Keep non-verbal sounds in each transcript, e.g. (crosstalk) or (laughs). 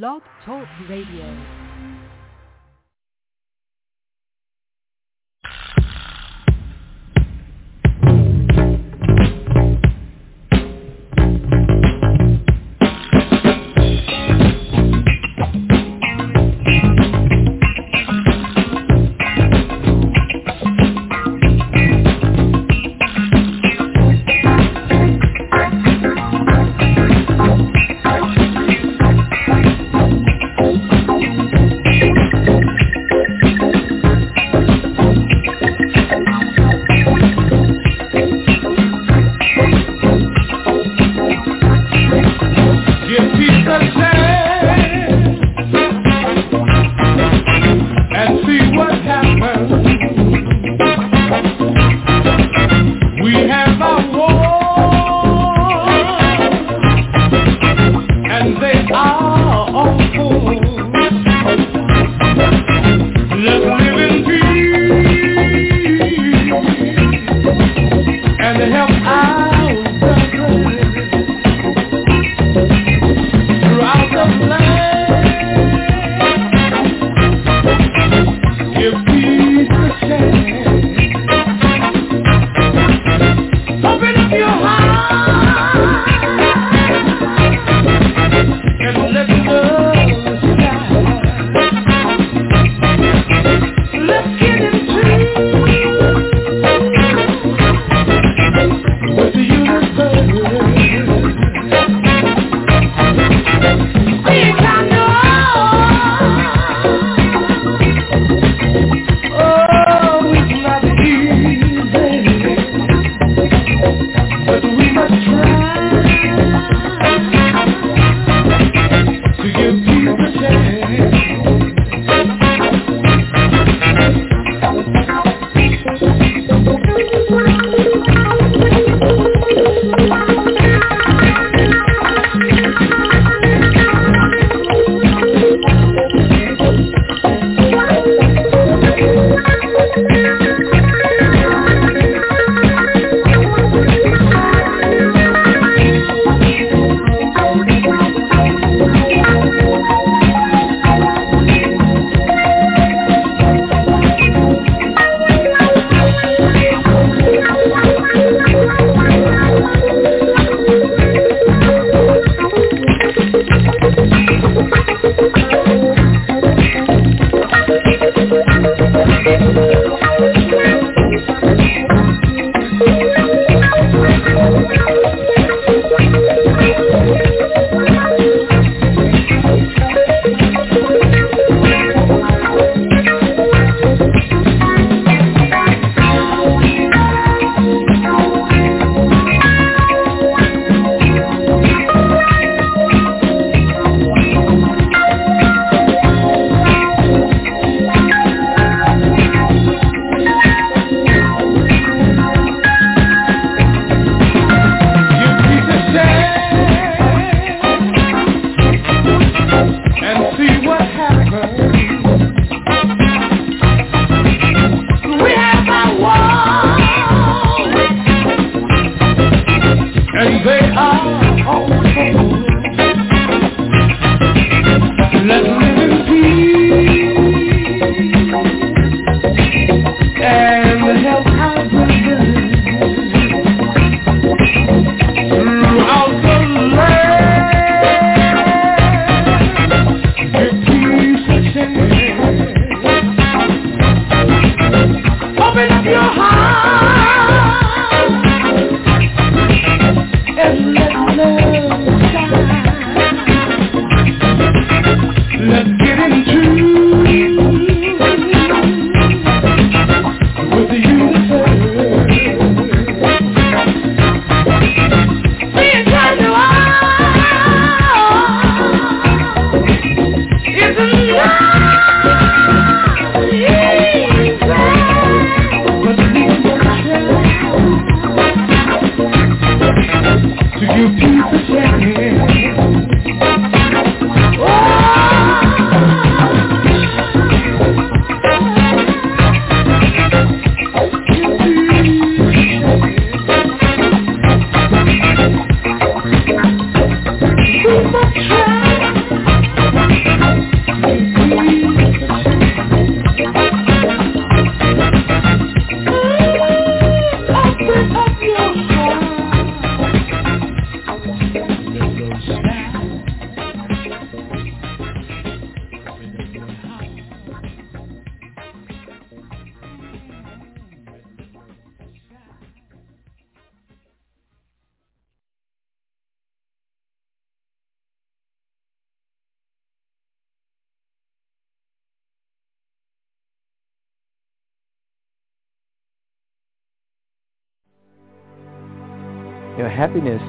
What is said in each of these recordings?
Blog Talk Radio.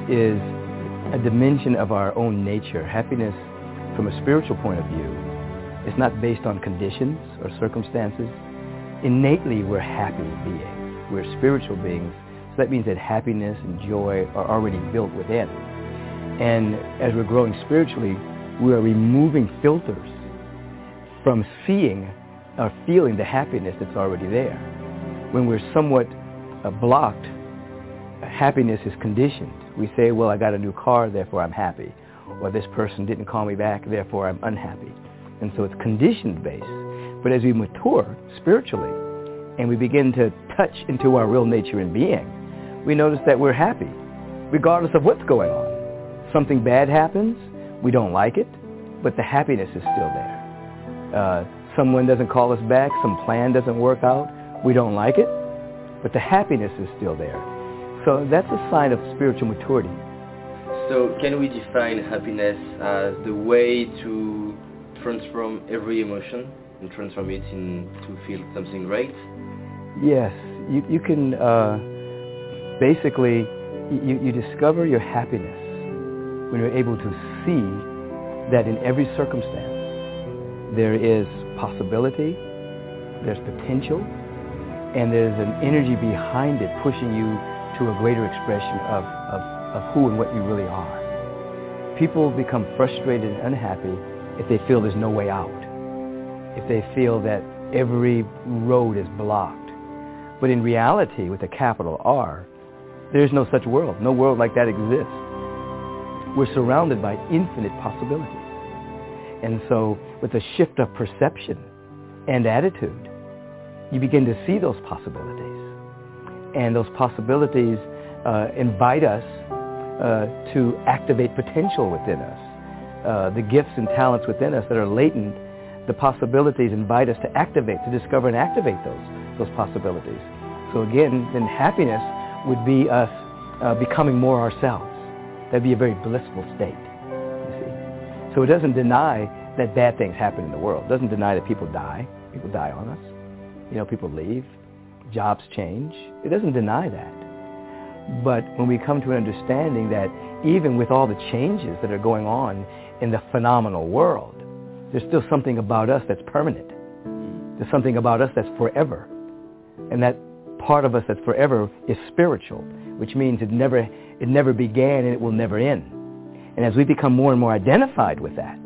Is a dimension of our own nature. Happiness, from a spiritual point of view, is not based on conditions or circumstances. Innately, we're happy beings. We're spiritual beings. So that means that happiness and joy are already built within. And as we're growing spiritually, we are removing filters from seeing or feeling the happiness that's already there. When we're somewhat uh, blocked, happiness is conditioned. We say, well, I got a new car, therefore I'm happy. Or this person didn't call me back, therefore I'm unhappy. And so it's conditioned based. But as we mature spiritually and we begin to touch into our real nature and being, we notice that we're happy regardless of what's going on. Something bad happens, we don't like it, but the happiness is still there. Uh, someone doesn't call us back, some plan doesn't work out, we don't like it, but the happiness is still there. So that's a sign of spiritual maturity. So can we define happiness as the way to transform every emotion and transform it into feel something great? Yes, you, you can uh, basically, you, you discover your happiness when you're able to see that in every circumstance there is possibility, there's potential, and there's an energy behind it pushing you to a greater expression of, of, of who and what you really are. People become frustrated and unhappy if they feel there's no way out, if they feel that every road is blocked. But in reality, with a capital R, there's no such world. No world like that exists. We're surrounded by infinite possibilities. And so with a shift of perception and attitude, you begin to see those possibilities. And those possibilities uh, invite us uh, to activate potential within us. Uh, the gifts and talents within us that are latent, the possibilities invite us to activate, to discover and activate those, those possibilities. So again, then happiness would be us uh, becoming more ourselves. That'd be a very blissful state, you see. So it doesn't deny that bad things happen in the world. It doesn't deny that people die. People die on us. You know, people leave. Jobs change. It doesn't deny that. But when we come to an understanding that even with all the changes that are going on in the phenomenal world, there's still something about us that's permanent. There's something about us that's forever. And that part of us that's forever is spiritual, which means it never, it never began and it will never end. And as we become more and more identified with that,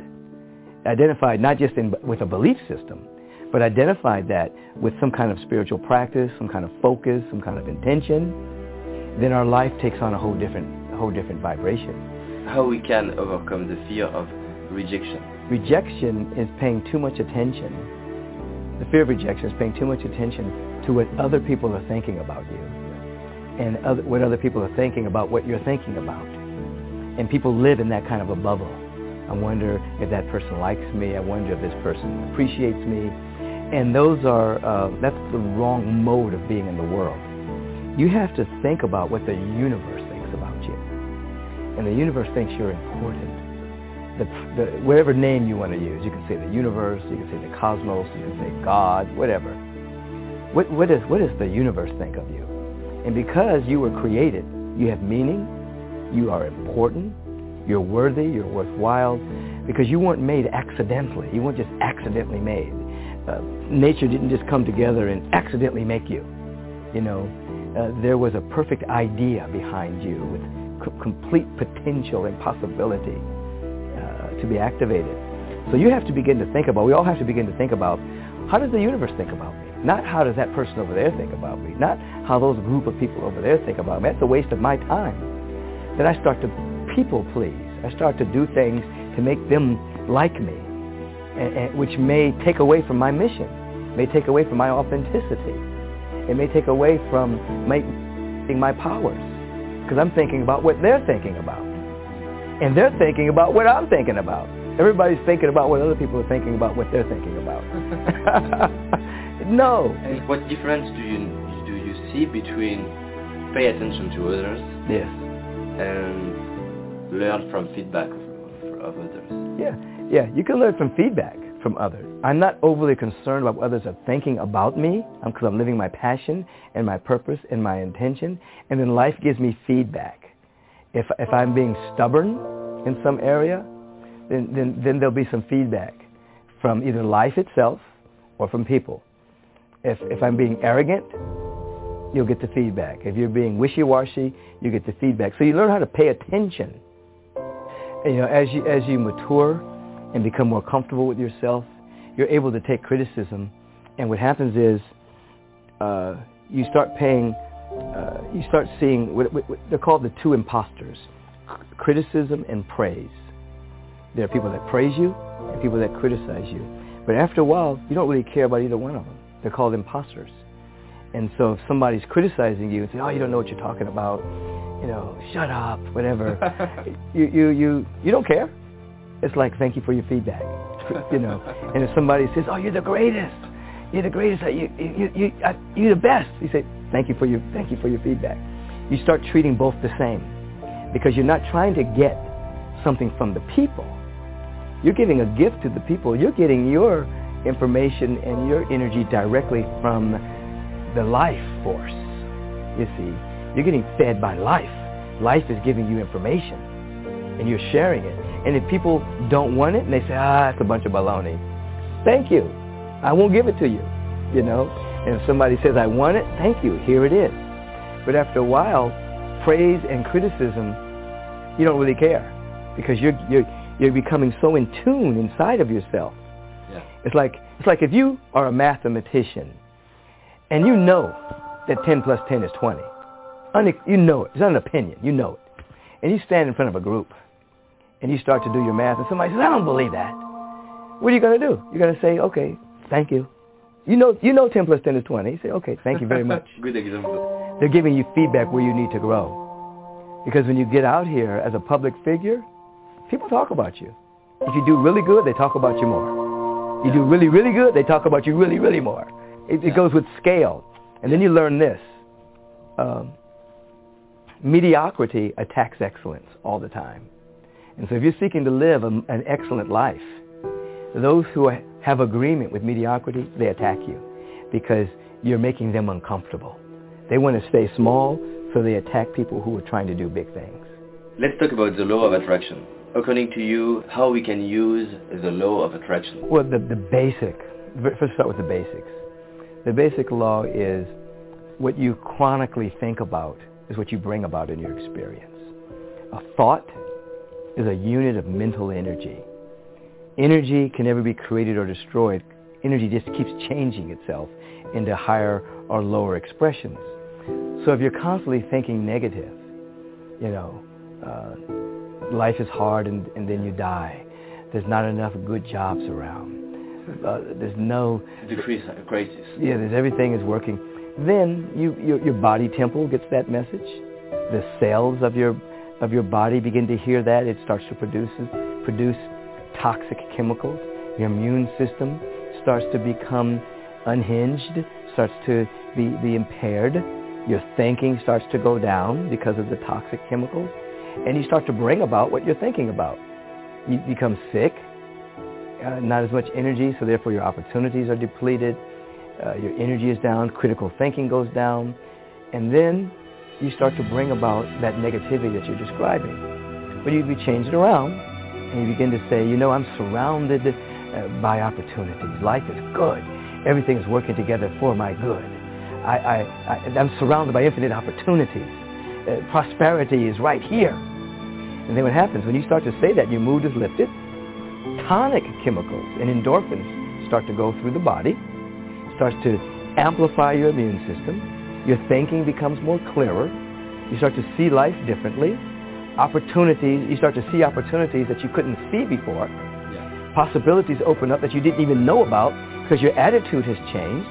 identified not just in, with a belief system, but identified that with some kind of spiritual practice, some kind of focus, some kind of intention, then our life takes on a whole different, a whole different vibration. How we can overcome the fear of rejection? Rejection is paying too much attention. The fear of rejection is paying too much attention to what other people are thinking about you and other, what other people are thinking about what you're thinking about. And people live in that kind of a bubble. I wonder if that person likes me. I wonder if this person appreciates me. And those are, uh, that's the wrong mode of being in the world. You have to think about what the universe thinks about you. And the universe thinks you're important. The, the, whatever name you want to use, you can say the universe, you can say the cosmos, you can say God, whatever. What, what, is, what does the universe think of you? And because you were created, you have meaning, you are important, you're worthy, you're worthwhile, because you weren't made accidentally. You weren't just accidentally made. Uh, nature didn't just come together and accidentally make you. You know, uh, there was a perfect idea behind you with c- complete potential and possibility uh, to be activated. So you have to begin to think about, we all have to begin to think about, how does the universe think about me? Not how does that person over there think about me? Not how those group of people over there think about me. That's a waste of my time. Then I start to people please. I start to do things to make them like me, and, and, which may take away from my mission, may take away from my authenticity. It may take away from my, my powers, because I'm thinking about what they're thinking about. And they're thinking about what I'm thinking about. Everybody's thinking about what other people are thinking about what they're thinking about. (laughs) no. And what difference do you do you see between pay attention to others yes. and learn from feedback of, of others? Yeah, yeah. You can learn from feedback from others. I'm not overly concerned about what others are thinking about me um, because I'm, I'm living my passion and my purpose and my intention. And then life gives me feedback. If, if I'm being stubborn in some area, then, then, then there'll be some feedback from either life itself or from people. If, if I'm being arrogant, you'll get the feedback. If you're being wishy-washy, you get the feedback. So you learn how to pay attention. And, you know, as you, as you mature and become more comfortable with yourself, you're able to take criticism. And what happens is uh, you start paying, uh, you start seeing, what, what, what, they're called the two imposters, criticism and praise. There are people that praise you and people that criticize you. But after a while, you don't really care about either one of them. They're called imposters. And so if somebody's criticizing you and say, oh, you don't know what you're talking about, you know, shut up, whatever, (laughs) you, you, you, you don't care. It's like, thank you for your feedback, (laughs) you know. And if somebody says, oh, you're the greatest, you're the greatest, you, you, you, uh, you're the best, you say, thank you for your, thank you for your feedback. You start treating both the same because you're not trying to get something from the people. You're giving a gift to the people. You're getting your information and your energy directly from the life force. You see, you're getting fed by life. Life is giving you information, and you're sharing it. And if people don't want it, and they say, ah, it's a bunch of baloney, thank you. I won't give it to you, you know. And if somebody says, I want it, thank you. Here it is. But after a while, praise and criticism, you don't really care because you're, you're, you're becoming so in tune inside of yourself. Yeah. It's like, it's like if you are a mathematician and you know that 10 plus 10 is 20. You know it. It's not an opinion. You know it. And you stand in front of a group and you start to do your math and somebody says, I don't believe that. What are you going to do? You're going to say, okay, thank you. You know, you know 10 plus 10 is 20. You say, okay, thank you very (laughs) much. Good example. They're giving you feedback where you need to grow. Because when you get out here as a public figure, people talk about you. If you do really good, they talk about you more. You do really, really good, they talk about you really, really more. It, it goes with scale. And then you learn this. Um, mediocrity attacks excellence all the time. And so if you're seeking to live a, an excellent life, those who have agreement with mediocrity, they attack you because you're making them uncomfortable. They want to stay small, so they attack people who are trying to do big things. Let's talk about the law of attraction. According to you, how we can use the law of attraction? Well, the, the basic, first start with the basics. The basic law is what you chronically think about is what you bring about in your experience. A thought is a unit of mental energy. Energy can never be created or destroyed. Energy just keeps changing itself into higher or lower expressions. So if you're constantly thinking negative, you know, uh, life is hard and, and then you die. There's not enough good jobs around uh, there's no decrease crisis. Yeah, there's everything is working. Then you, your, your body temple gets that message. The cells of your of your body begin to hear that. It starts to produce produce toxic chemicals. Your immune system starts to become unhinged, starts to be, be impaired. Your thinking starts to go down because of the toxic chemicals. And you start to bring about what you're thinking about. You become sick uh, not as much energy, so therefore your opportunities are depleted. Uh, your energy is down, critical thinking goes down, and then you start to bring about that negativity that you're describing. But you, change it around, and you begin to say, you know, I'm surrounded uh, by opportunities. Life is good. Everything is working together for my good. I, am surrounded by infinite opportunities. Uh, prosperity is right here. And then what happens, when you start to say that, your mood is lifted, tonic chemicals and endorphins start to go through the body, starts to amplify your immune system. Your thinking becomes more clearer. You start to see life differently. Opportunities, you start to see opportunities that you couldn't see before. Yeah. Possibilities open up that you didn't even know about because your attitude has changed.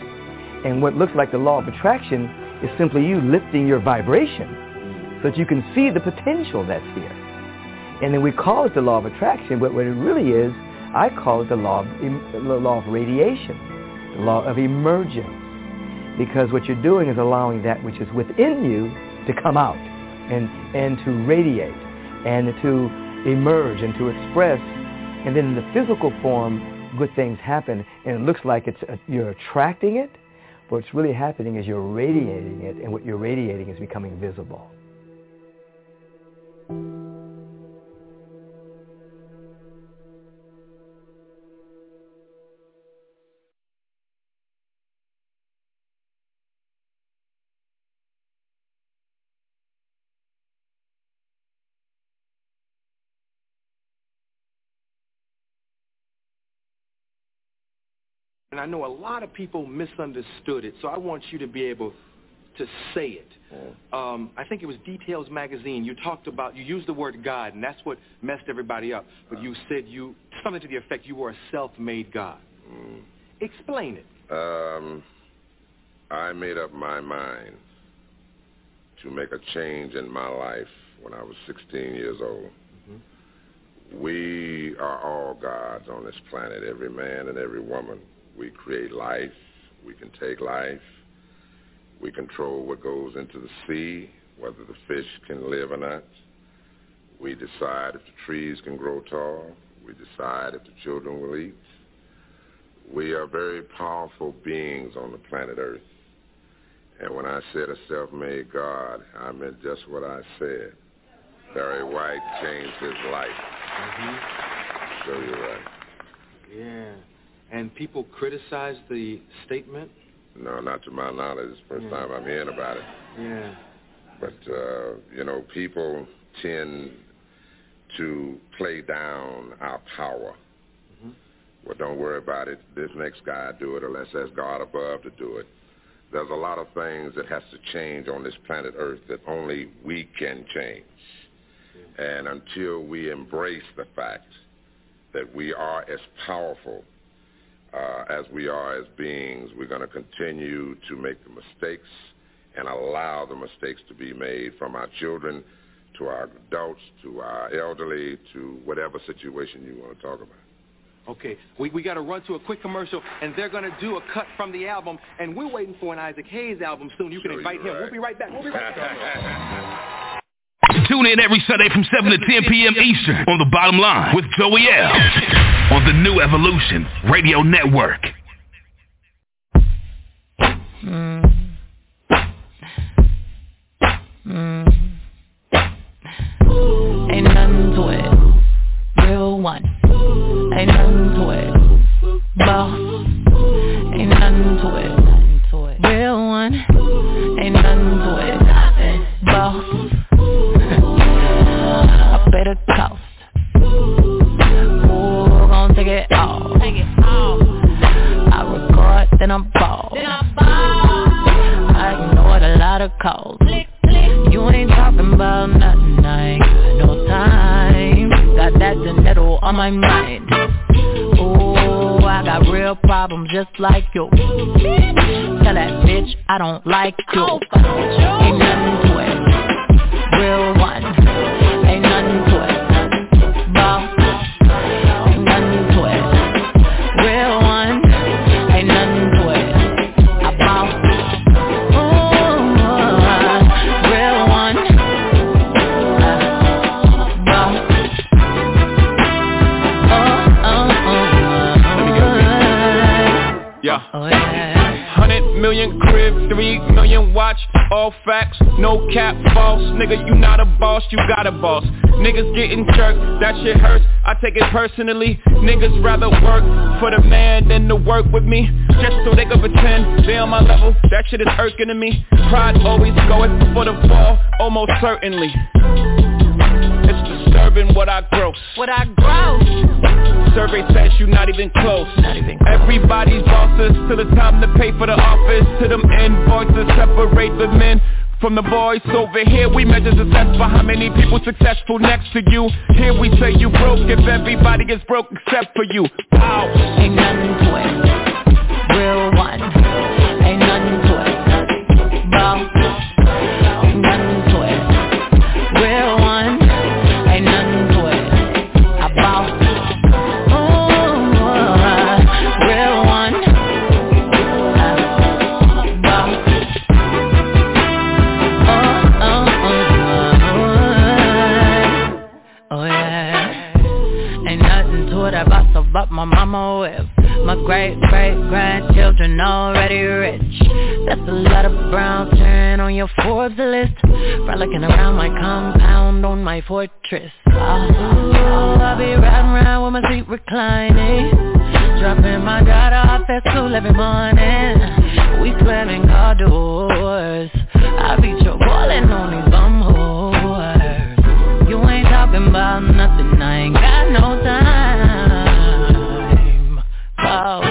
And what looks like the law of attraction is simply you lifting your vibration so that you can see the potential that's here. And then we call it the law of attraction, but what it really is I call it the law of, the law of radiation, the law of emergence. Because what you're doing is allowing that which is within you to come out and, and to radiate and to emerge and to express. And then in the physical form, good things happen. And it looks like it's, uh, you're attracting it, but what's really happening is you're radiating it, and what you're radiating is becoming visible. And I know a lot of people misunderstood it, so I want you to be able to say it. Um, I think it was Details Magazine. You talked about, you used the word God, and that's what messed everybody up. But you said you, something to the effect you were a self-made God. Mm. Explain it. Um, I made up my mind to make a change in my life when I was 16 years old. Mm-hmm. We are all gods on this planet, every man and every woman. We create life. We can take life. We control what goes into the sea, whether the fish can live or not. We decide if the trees can grow tall. We decide if the children will eat. We are very powerful beings on the planet Earth. And when I said a self-made God, I meant just what I said. Barry White changed his life. Mm-hmm. So you're right. Yeah. And people criticize the statement? No, not to my knowledge. It's the first yeah. time I'm hearing about it. Yeah. But, uh, you know, people tend to play down our power. Mm-hmm. Well, don't worry about it. This next guy do it, or let's ask God above to do it. There's a lot of things that has to change on this planet Earth that only we can change. Yeah. And until we embrace the fact that we are as powerful uh, as we are as beings, we're going to continue to make the mistakes and allow the mistakes to be made from our children to our adults to our elderly to whatever situation you want to talk about. Okay, we, we got to run to a quick commercial, and they're going to do a cut from the album, and we're waiting for an Isaac Hayes album soon. You can sure invite him. Right. We'll be right back. We'll be right back. (laughs) Tune in every Sunday from 7 to 10 p.m. Eastern on The Bottom Line with Joey L. on the New Evolution Radio Network. Mm. Mm. Ain't nothing to it. Real one. Ain't nothing to it. Boss. Ain't nothing to it. Real one. Ain't nothing to it. Boss. the cost. Ooh, then I'm ball. I ignored a lot of calls. You ain't talking about nothing, I ain't got no time. Got that dinero on my mind. Ooh, I got real problems just like you. Tell that bitch I don't like you. Ain't nothing to it. Real one. All facts, no cap, false. Nigga, you not a boss, you got a boss. Niggas getting jerked, that shit hurts, I take it personally Niggas rather work for the man than to work with me. Just so they can pretend they on my level, that shit is irking to me. Pride always going for the fall, almost certainly Disturbing what I gross. What I gross. Survey says you not even close. Not even close. Everybody's bosses Till it's time to pay for the office. To them invoices separate the men from the boys. Over here we measure success by how many people successful next to you. Here we say you broke if everybody gets broke except for you. Wow Ain't nothing to it but my mama with My great great grandchildren already rich. That's a lot of brown turn on your Forbes list. Frolicking around my compound on my fortress. Oh, I'll be riding around with my seat reclining. Dropping my daughter off at school every morning. We slamming our doors I be trolling on these bum whores. You ain't talking about nothing, I ain't got no time fall.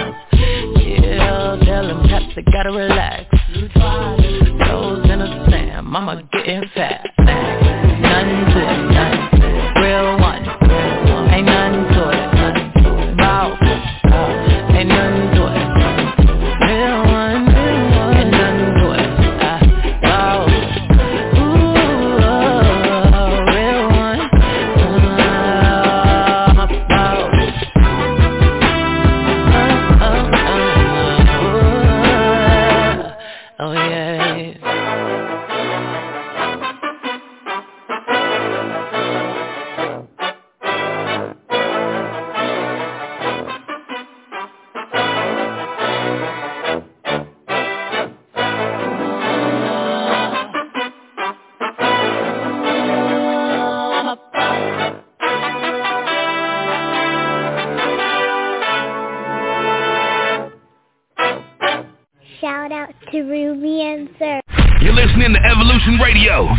Yeah, tell them cats they gotta relax. Toes in a slam, mama getting fat.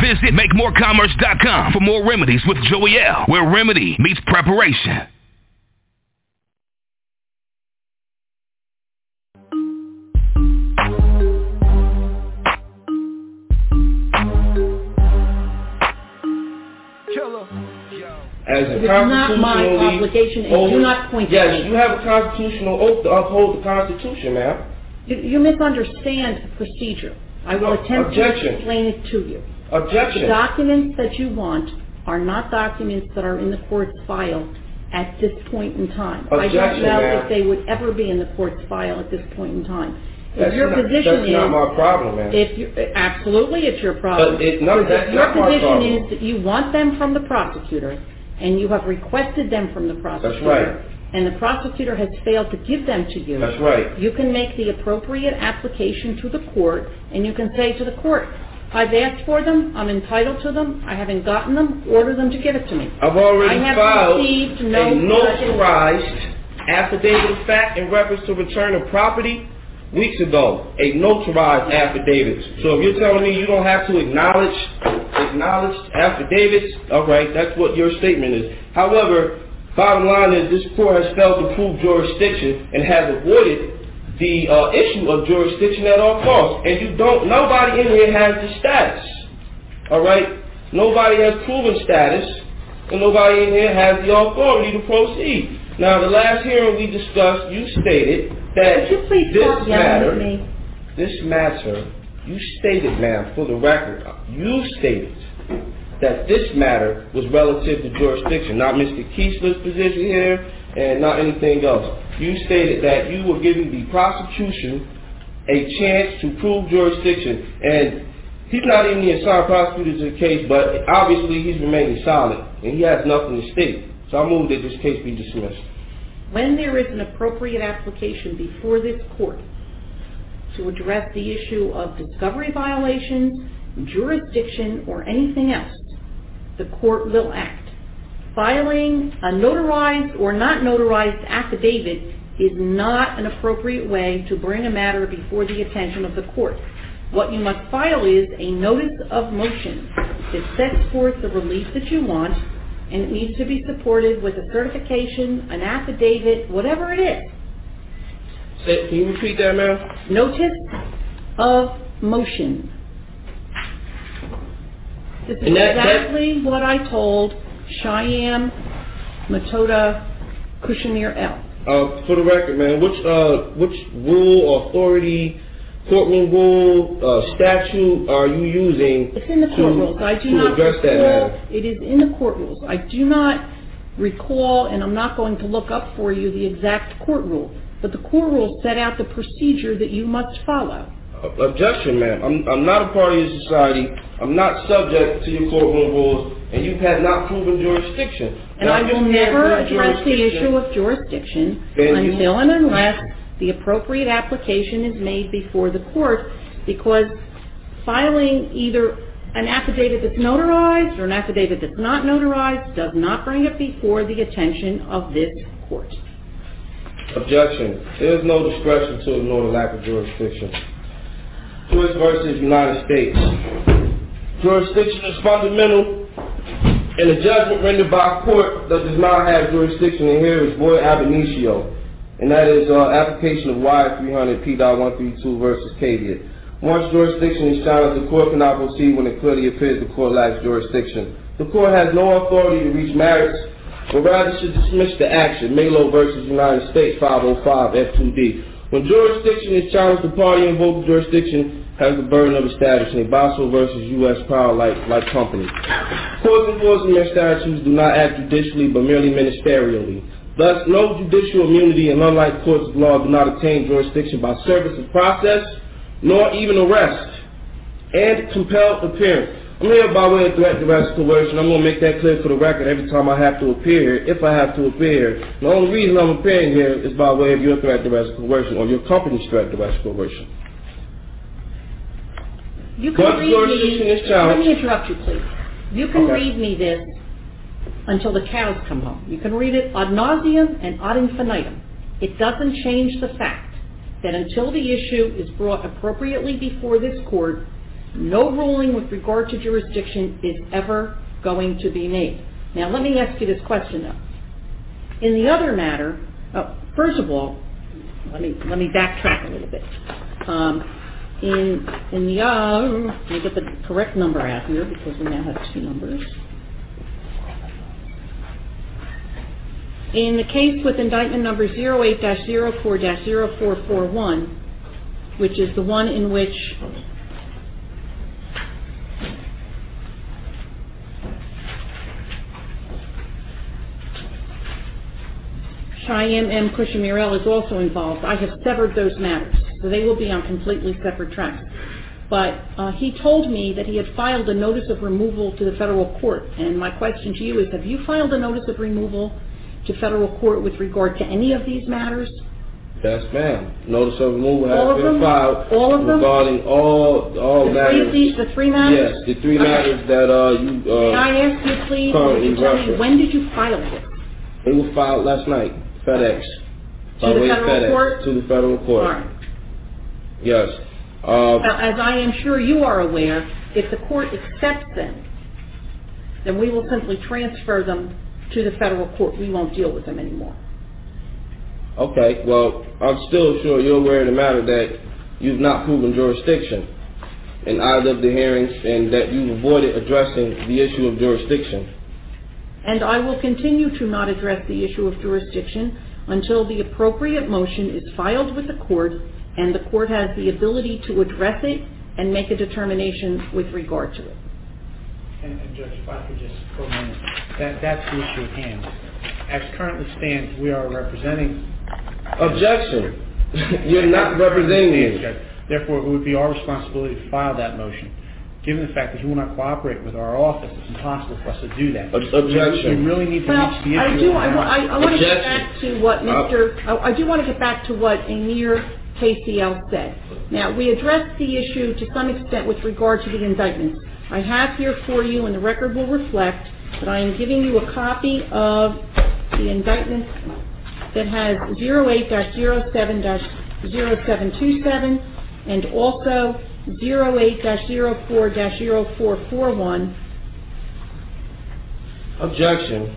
Visit MakeMoreCommerce.com for more remedies with Joey L, where remedy meets preparation. as a It is not my obligation, and do not point Yes, at me. you have a constitutional oath to uphold the Constitution, ma'am. You, you misunderstand the procedure. I will attempt Objection. to explain it to you. Objection. The documents that you want are not documents that are in the court's file at this point in time. I don't know if they would ever be in the court's file at this point in time. If That's your not- position that's is, not my problem, ma'am. If you, absolutely, it's your problem. But it- no, that's if your position is that you want them from the prosecutor, and you have requested them from the prosecutor. That's right. And the prosecutor has failed to give them to you. That's right. You can make the appropriate application to the court, and you can say to the court, I've asked for them, I'm entitled to them, I haven't gotten them, order them to give it to me. I've already I have filed received a no notarized affidavit of fact in reference to return of property weeks ago. A notarized affidavit. So if you're telling me you don't have to acknowledge acknowledged affidavits, all right, that's what your statement is. However, bottom line is this court has failed to prove jurisdiction and has avoided the uh, issue of jurisdiction at all costs. And you don't, nobody in here has the status. All right? Nobody has proven status, and nobody in here has the authority to proceed. Now, the last hearing we discussed, you stated that this matter, this matter, you stated, ma'am, for the record, you stated that this matter was relative to jurisdiction, not Mr. Keesler's position here and not anything else. You stated that you were giving the prosecution a chance to prove jurisdiction, and he's not even the assigned prosecutor to the case, but obviously he's remaining silent, and he has nothing to state. So I move that this case be dismissed. When there is an appropriate application before this court to address the issue of discovery violations, jurisdiction, or anything else, the court will act. Filing a notarized or not notarized affidavit is not an appropriate way to bring a matter before the attention of the court. What you must file is a notice of motion that sets forth the relief that you want, and it needs to be supported with a certification, an affidavit, whatever it is. Can you repeat that, ma'am? Notice of motion. This is And that- that- exactly what I told Cheyenne Matoda Kushner L. Uh, for the record, man, which uh, which rule, authority, courtroom rule, uh, statute are you using It's in the to, court rules. I do not address that recall, matter? it is in the court rules. I do not recall, and I'm not going to look up for you the exact court rule, but the court rules set out the procedure that you must follow. Objection, ma'am. I'm, I'm not a part of your society. I'm not subject to your courtroom rules, and you have not proven jurisdiction. And I will never address the issue of jurisdiction until and unless the appropriate application is made before the court, because filing either an affidavit that's notarized or an affidavit that's not notarized does not bring it before the attention of this court. Objection. There is no discretion to ignore the lack of jurisdiction. Joyce versus United States. Jurisdiction is fundamental, and a judgment rendered by a court that does not have jurisdiction in here is void ab initio, and that is uh, application of Y300 P.132 versus Cavitt. Once jurisdiction is challenged, the court cannot proceed when it clearly appears the court lacks jurisdiction. The court has no authority to reach merits, but rather should dismiss the action. Melo versus United States 505 F2D. When jurisdiction is challenged, the party invoking jurisdiction has the burden of establishing a Basso versus Utah Power like, like company. Courts enforcing their statutes do not act judicially but merely ministerially. Thus, no judicial immunity and unlike courts of law do not attain jurisdiction by service of process, nor even arrest and compelled appearance. I'm here by way of threat, duress, coercion. I'm going to make that clear for the record every time I have to appear here, if I have to appear here. The only reason I'm appearing here is by way of your threat, duress, coercion, or your company's threat, duress, coercion. You can read me, let me interrupt you, please. You can read me this until the cows come home. You can read it ad nauseum and ad infinitum. It doesn't change the fact that until the issue is brought appropriately before this court, no ruling with regard to jurisdiction is ever going to be made. Now, let me ask you this question, though. In the other matter, oh, first of all, let me let me backtrack a little bit. Um, In the uh, get the correct number out here because we now have two numbers. In the case with indictment number 08-04-0441, which is the one in which Cheyenne M. Cushamirel is also involved. I have severed those matters, so they will be on completely separate tracks. But uh, he told me that he had filed a notice of removal to the federal court, and my question to you is, have you filed a notice of removal to federal court with regard to any of these matters? Yes, ma'am. Notice of removal All has of been them? filed All of them? regarding all all The matters. three, the three matters? Yes, the three Okay. matters that uh you May uh I ask you, please, you tell me, when did you file this? They were filed last night. FedEx. By To the way federal FedEx, court? To the federal court. right. Yes. As I am sure you are aware, if the court accepts them, then we will simply transfer them to the federal court. We won't deal with them anymore. Okay, well, I'm still sure you're aware of the matter that you've not proven jurisdiction in either of the hearings and that you've avoided addressing the issue of jurisdiction. And I will continue to not address the issue of jurisdiction until the appropriate motion is filed with the court and the court has the ability to address it and make a determination with regard to it. And, and Judge, if I could just for a minute, that, that's the issue at hand. As currently stands, we are representing. Objection. You're not representing me. Judge. Therefore, it would be our responsibility to file that motion. Given the fact that you will not cooperate with our office, it's impossible for us to do that. Ob- objection. We really need to reach the issue. I do, I, how- wa- I, I want to get Objection. back to what Mr., I, I do want to get back to what Amir KCL said. Now, we addressed the issue to some extent with regard to the indictments. I have here for you, and the record will reflect, that I am giving you a copy of the indictment that has 08-07-0727 and also 08-04-0441. Objection.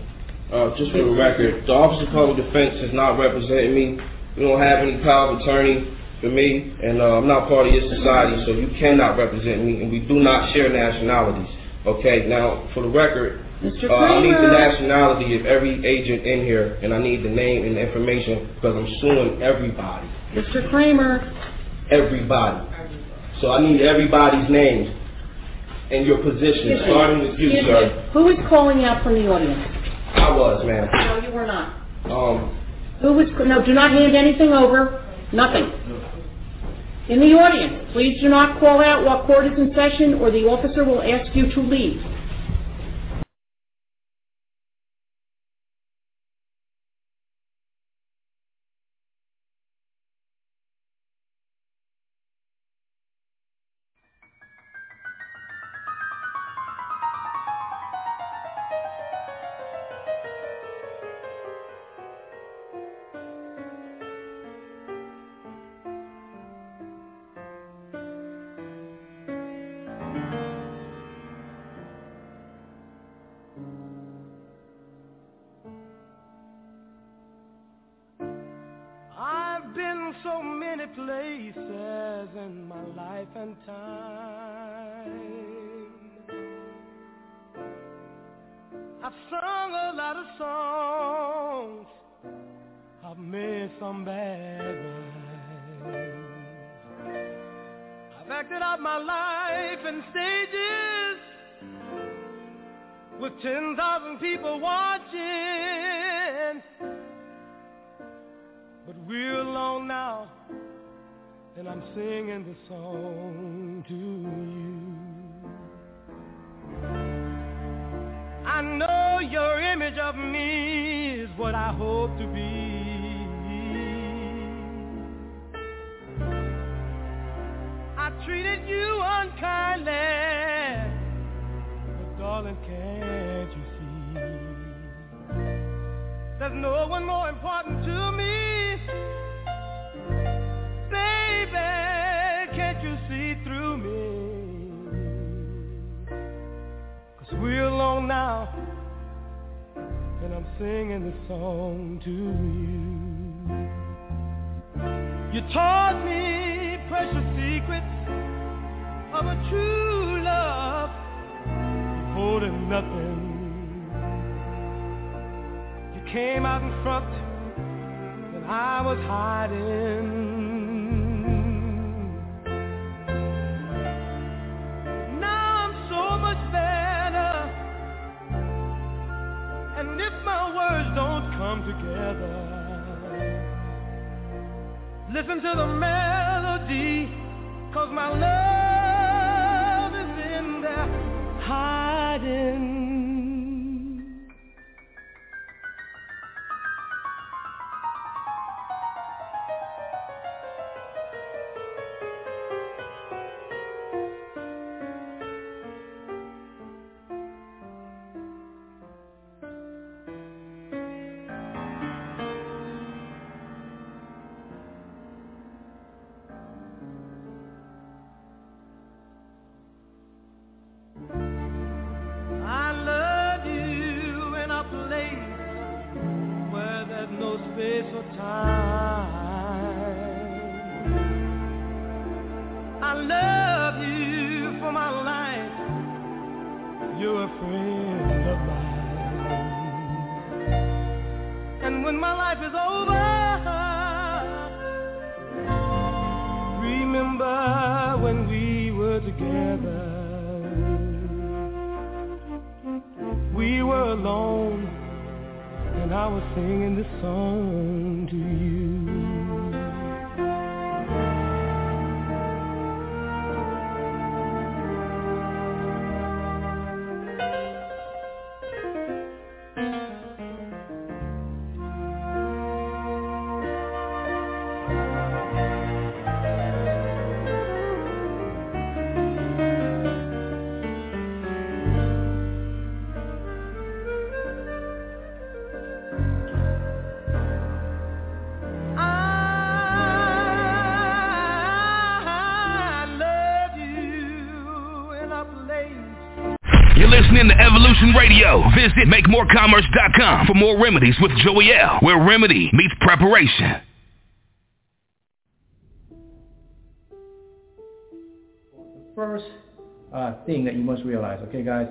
Uh, just for the record, the Office of Public Defense is not representing me. You don't have any power of attorney for me, and uh, I'm not part of your society, so you cannot represent me, and we do not share nationalities. Okay, now, for the record, Mr. uh, I need the nationality of every agent in here, and I need the name and the information because I'm suing everybody. Mr. Kramer, Everybody. So I need everybody's names and your position, excuse me. starting with you, Excuse sir. me. Who is calling out from the audience? I was, ma'am. No, you were not. Um, Who was, no, do not hand anything over, nothing. In the audience, please do not call out while court is in session, or the officer will ask you to leave. Radio. Visit MakeMoreCommerce.com for more remedies with Joey L, where remedy meets preparation. The first uh, thing that you must realize, okay, guys,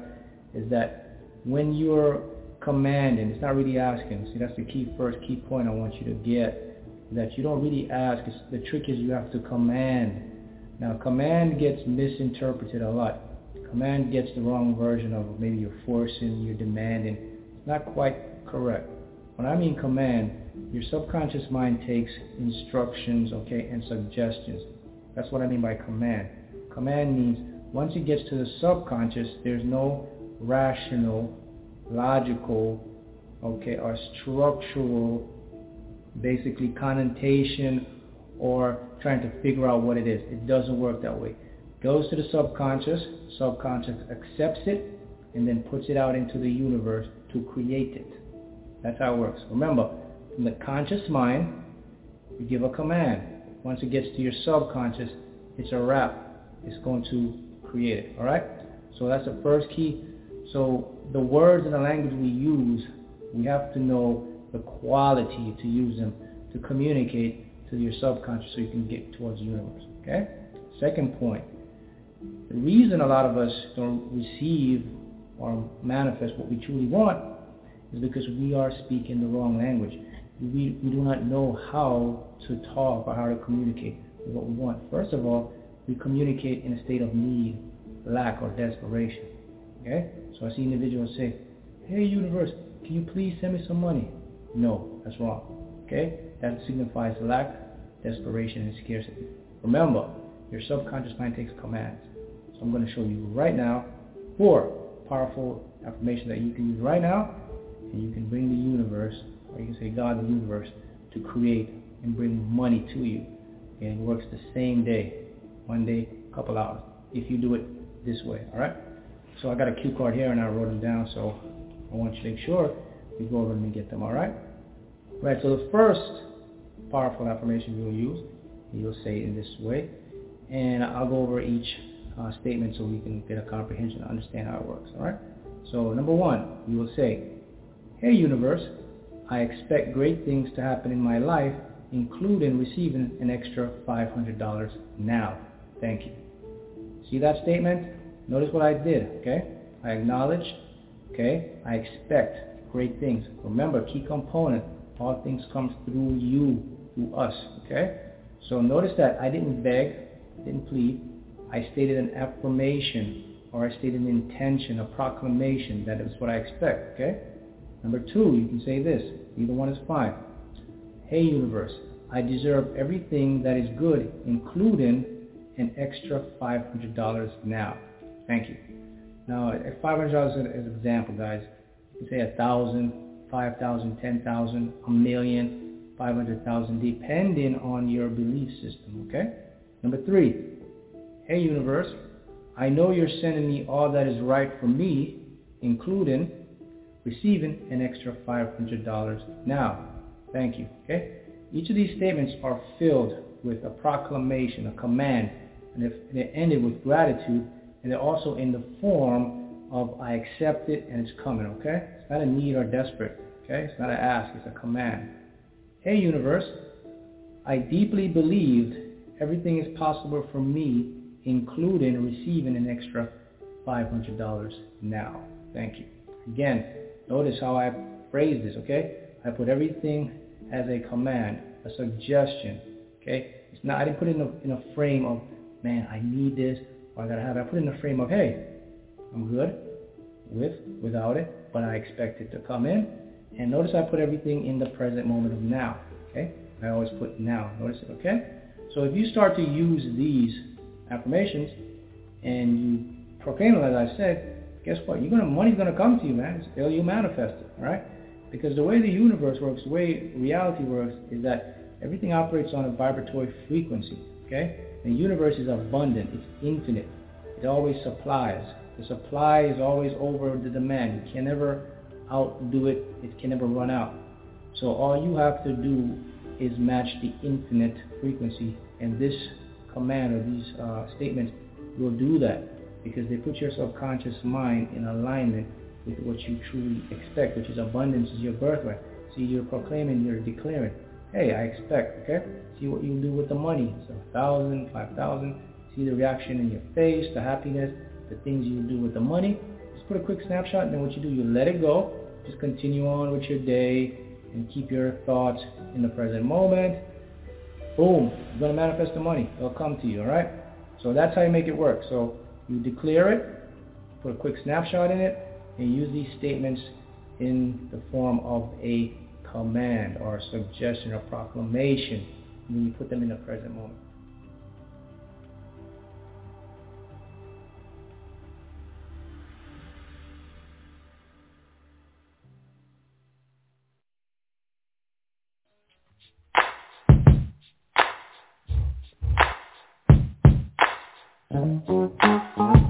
is that when you're commanding, it's not really asking. See, that's the key first key point I want you to get. That you don't really ask. It's, the trick is you have to command. Now, command gets misinterpreted a lot command gets the wrong version of maybe you're forcing, you're demanding. It's not quite correct. When I mean command, your subconscious mind takes instructions, okay, and suggestions. That's what I mean by command. Command means once it gets to the subconscious, there's no rational, logical, okay, or structural, basically connotation or trying to figure out what it is. It doesn't work that way goes to the subconscious, subconscious accepts it, and then puts it out into the universe to create it. That's how it works. Remember, from the conscious mind, you give a command. Once it gets to your subconscious, it's a wrap. It's going to create it. All right? So that's the first key. So the words and the language we use, we have to know the quality to use them to communicate to your subconscious so you can get towards the universe. Okay? Second point, the reason a lot of us don't receive or manifest what we truly want is because we are speaking the wrong language. We, we do not know how to talk or how to communicate what we want. First of all, we communicate in a state of need, lack, or desperation. Okay? So I see individuals say, hey universe, can you please send me some money? No, that's wrong. Okay? That signifies lack, desperation, and scarcity. Remember, your subconscious mind takes commands. I'm going to show you right now four powerful affirmations that you can use right now and you can bring the universe, or you can say God the universe, to create and bring money to you. And it works the same day, one day, a couple hours, if you do it this way, all right? So I got a cue card here and I wrote them down, so I want you to make sure you go over and get them, all right? Right, so the first powerful affirmation you'll use, you'll say in this way, and I'll go over each uh, statement so we can get a comprehension and understand how it works. All right. So number one, you will say, Hey universe, I expect great things to happen in my life, including receiving an extra $500 now. Thank you. See that statement? Notice what I did, okay? I acknowledge, okay? I expect great things. Remember, key component, all things come through you, through us, okay? So notice that I didn't beg, didn't plead. I stated an affirmation or I stated an intention, a proclamation that is what I expect, okay? Number two, you can say this. Either one is fine. Hey universe, I deserve everything that is good, including an extra $500 now. Thank you. Now, $500 is an example, guys. You can say a thousand, five thousand, ten thousand, a million, five hundred thousand, depending on your belief system. Okay. Number three. Hey, universe, I know you're sending me all that is right for me, including receiving an extra $500 now. Thank you. Okay? Each of these statements are filled with a proclamation, a command, and if they're ended with gratitude, and they're also in the form of I accept it and it's coming, okay? It's not a need or desperate, okay? It's not an ask, it's a command. Hey universe, I deeply believed everything is possible for me including receiving an extra $500 now. Thank you. Again, notice how I phrase this, okay? I put everything as a command, a suggestion, okay? It's not, I didn't put it in a, in a frame of, man, I need this, or I gotta have it. I put it in a frame of, hey, I'm good with, without it, but I expect it to come in. And notice I put everything in the present moment of now, okay? I always put now, notice it, okay? So if you start to use these affirmations and you proclaim it, as I said, guess what? You're gonna money's gonna come to you, man. It's, you manifest it, right? Because the way the universe works, the way reality works, is that everything operates on a vibratory frequency. Okay? The universe is abundant. It's infinite. It always supplies. The supply is always over the demand. You can never outdo it. It can never run out. So all you have to do is match the infinite frequency, and this command or these uh, statements will do that because they put your subconscious mind in alignment with what you truly expect, which is abundance is your birthright. See, you're proclaiming, you're declaring, hey, I expect, okay? See what you do with the money. So a thousand, five thousand. See the reaction in your face, the happiness, the things you do with the money. Just put a quick snapshot, and then what you do, you let it go. Just continue on with your day and keep your thoughts in the present moment boom, you're going to manifest the money. It'll come to you, all right? So that's how you make it work. So you declare it, put a quick snapshot in it, and use these statements in the form of a command or a suggestion or proclamation. And you put them in the present moment. Thank you.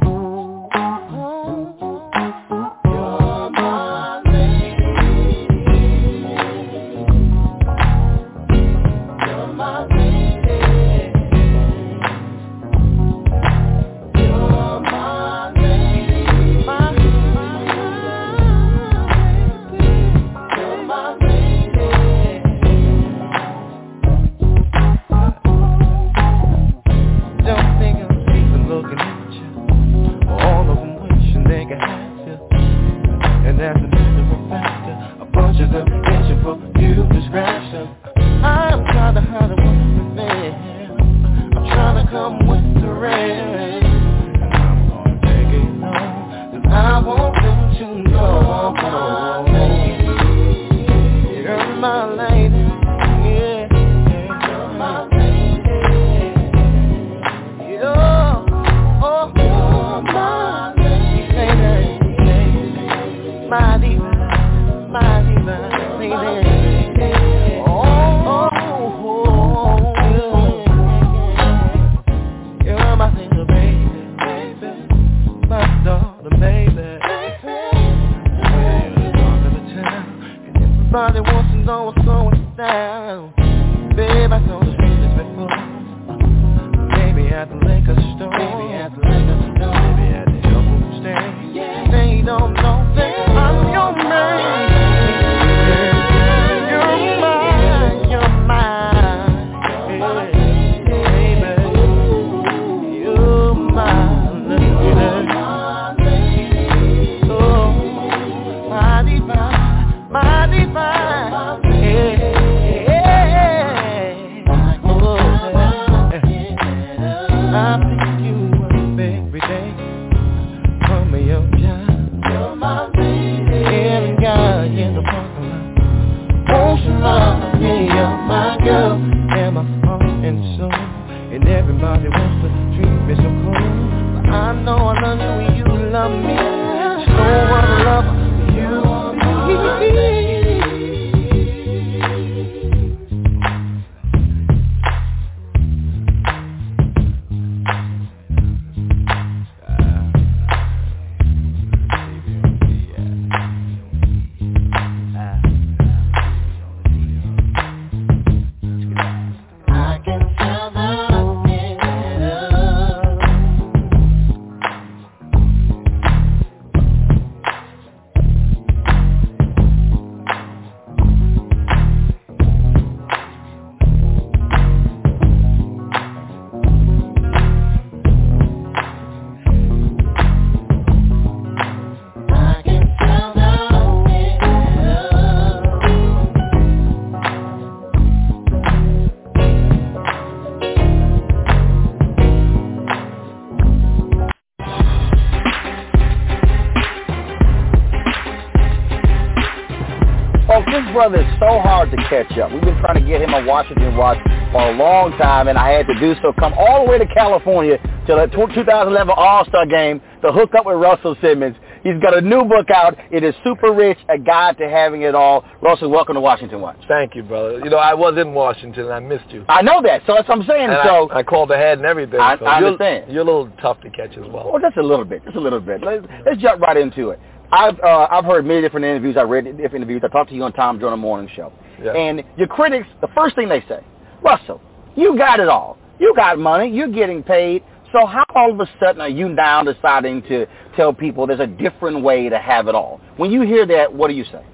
Brother is so hard to catch up. We've been trying to get him a Washington watch for a long time, and I had to do so. Come all the way to California to the 2011 All-Star game to hook up with Russell Simmons. He's got a new book out. It is Super Rich, A Guide to Having It All. Russell, welcome to Washington Watch. Thank you, brother. You know, I was in Washington and I missed you. I know that, so that's what I'm saying. And so I, I called ahead and everything. I, so I you're, understand. You're a little tough to catch as well. Well, just a little bit, just a little bit. Let's, let's jump right into it. I've uh, I've heard many different interviews. I read different interviews. I talked to you on Tom Joyner Morning Show. Yeah. And your critics, the first thing they say, Russell, you got it all. You got money. You're getting paid. So how all of a sudden are you now deciding to tell people there's a different way to have it all? When you hear that, what do you say?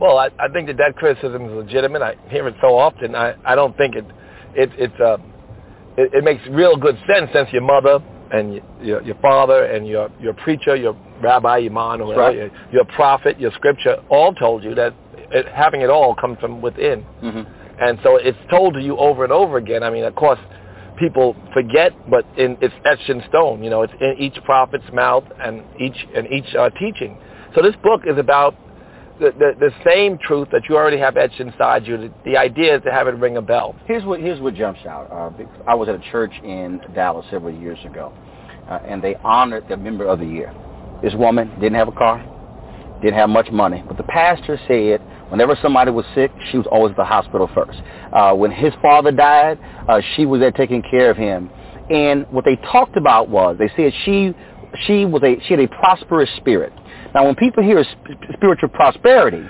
Well, I, I think that that criticism is legitimate. I hear it so often. I, I don't think it it it's uh it, it makes real good sense since your mother and your, your father and your your preacher, your rabbi, imam, or Right. your, your prophet, your scripture, all told you that it, having it all comes from within. Mm-hmm. And so it's told to you over and over again. I mean, of course, people forget, but in, it's etched in stone. You know, it's in each prophet's mouth and each and each uh, teaching. So this book is about the, the, the same truth that you already have etched inside you. The, the idea is to have it ring a bell. Here's what here's what jumps out. Uh, I was at a church in Dallas several years ago, uh, and they honored the member of the year. This woman didn't have a car, didn't have much money, but the pastor said whenever somebody was sick, she was always at the hospital first. Uh, when his father died, uh, she was there taking care of him. And what they talked about was they said she she was a she had a prosperous spirit. Now, when people hear spiritual prosperity,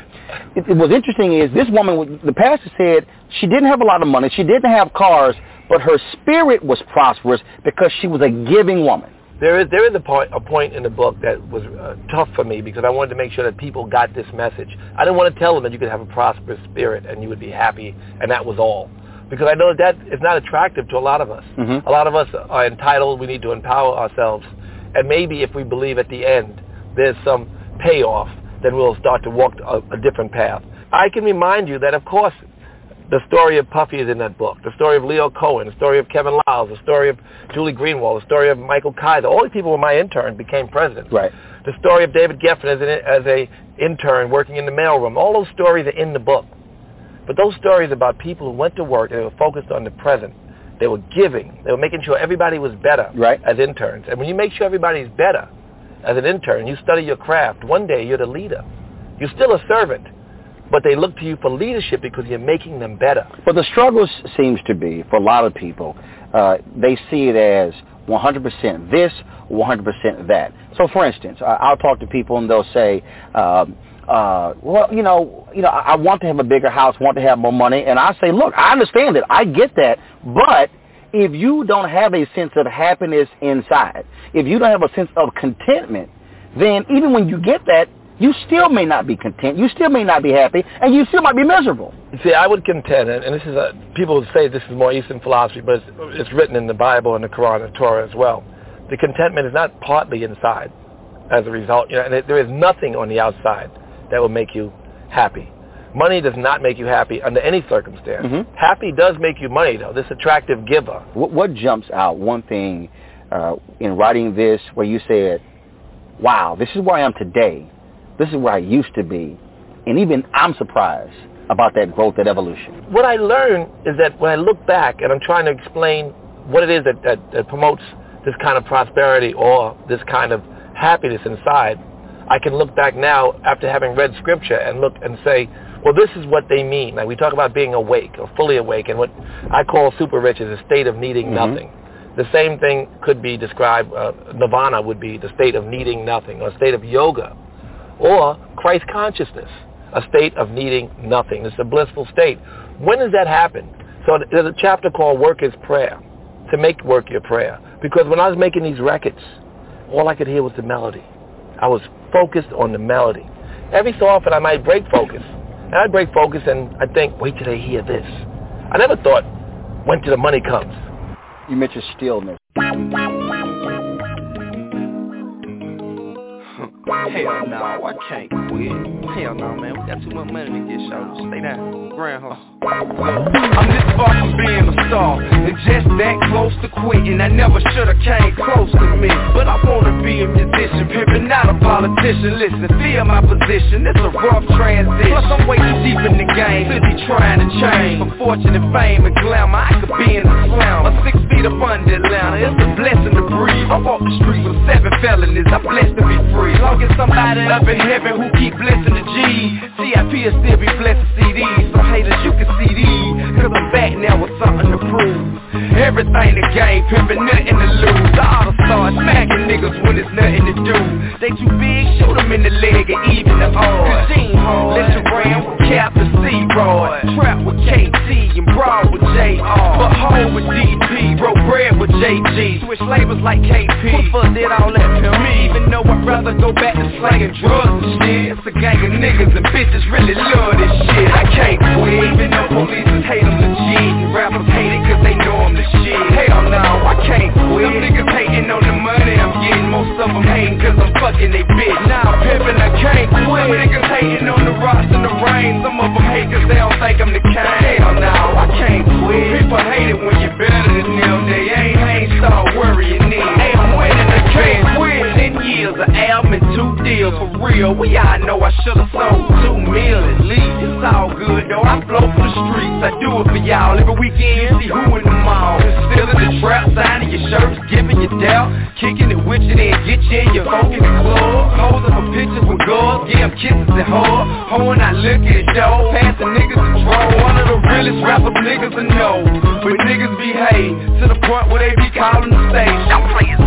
it, it was interesting is this woman, the pastor said she didn't have a lot of money, she didn't have cars, but her spirit was prosperous because she was a giving woman. There is there is a point a point in the book that was uh, tough for me because I wanted to make sure that people got this message. I didn't want to tell them that you could have a prosperous spirit and you would be happy and that was all. Because I know that that is not attractive to a lot of us. Mm-hmm. A lot of us are entitled. We need to empower ourselves. And maybe if we believe at the end there's some payoff, then we'll start to walk a, a different path. I can remind you that, of course, the story of Puffy is in that book. The story of Lyor Cohen, the story of Kevin Liles, the story of Julie Greenwald, the story of Michael Kyser. All these people were my intern, became presidents. Right. The story of David Geffen as an as a intern working in the mailroom. All those stories are in the book. But those stories about people who went to work and they were focused on the present. They were giving. They were making sure everybody was better Right. as interns. And when you make sure everybody's better as an intern, you study your craft. One day you're the leader. You're still a servant, but they look to you for leadership because you're making them better. But the struggle seems to be, for a lot of people, uh, they see it as 100% this, 100% that. So, for instance, I'll talk to people and they'll say, um, uh, well, you know, you know, I want to have a bigger house, want to have more money, and I say, look, I understand it, I get that, but if you don't have a sense of happiness inside, if you don't have a sense of contentment, then even when you get that, you still may not be content, you still may not be happy, and you still might be miserable. See, I would contend, and this is a, people would say this is more Eastern philosophy, but it's, it's written in the Bible and the Quran and Torah as well. The contentment is not partly inside as a result. You know, and it, there is nothing on the outside that will make you happy. Money does not make you happy under any circumstance. Mhm. Happy does make you money, though. This attractive giver. What, what jumps out, one thing uh, in writing this where you said, wow, this is where I am today. This is where I used to be. And even I'm surprised about that growth, that evolution. What I learned is that when I look back and I'm trying to explain what it is that, that, that promotes this kind of prosperity or this kind of happiness inside, I can look back now after having read scripture and look and say, well, this is what they mean. Like we talk about being awake or fully awake, and what I call super rich is a state of needing Mhm. nothing. The same thing could be described, uh, nirvana would be the state of needing nothing, or a state of yoga, or Christ consciousness, a state of needing nothing. It's a blissful state. When does that happen? So there's a chapter called Work is Prayer, to make work your prayer. Because when I was making these records, all I could hear was the melody. I was focused on the melody. Every so often I might break focus. And I'd break focus and I'd think, wait till they hear this. I never thought, when till the money comes. You mentioned stillness. Hell no, I can't quit. Hell no, man. We got too much money to get showed. Stay down. Grand. I'm this far from being a star. And just that close to quitting. I never should've came close to me. But I wanna be a musician, pimpin', not a politician. Listen, feel my position, it's a rough transition. Plus I'm way too deep in the game, busy trying to change. For fortune and fame and glamour, I could be in the slam. I'm six feet up under Atlanta, it's a blessing to breathe. I walk the streets with seven felonies, I'm blessed to be free. As somebody up in heaven who keep blessing the G. CIP will still be blessing CDs, so haters you can see these. Cause I'm back now with something to prove. Everything the game, pimpin', nothing to lose. I oughta start smacking niggas when there's nothing to do. They too big, shoot them in the leg and even the odds. Let your brand with Captain C-Rod. Trap with KT and Broad with JR. But home with DP, broke bread with JG. Switch labels like KP. Fuck did all that pimp me? Even though I'd rather go back to slanging drugs and shit. It's a gang of niggas and bitches really love this shit. I can't quit, even though police hate them legit. And rappers hate it cause they I'm the shit. Hell no, I can't quit. Some niggas hating on the money I'm getting. Most of them hating cause I'm fucking they bitch. Now I'm pimping, I can't quit. Some niggas hating on the rocks and the rain. Some of them hate cause they don't think I'm the kind. Hell no, I can't quit. People hate it when you're better than them. Deals for real. We all know I should've sold two mil at least. It's all good though. I flow for the streets. I do it for y'all. Every weekend see who in the mall. Still in the trap, signing your shirts, giving you doubt. Kicking it with you, then get you in your the club. Posing for pictures with girls, give kisses and hugs. Hoeing I look at it, show. Passing niggas draw. One of the realest rappers niggas I know. But niggas behave to the point where they be calling the stage.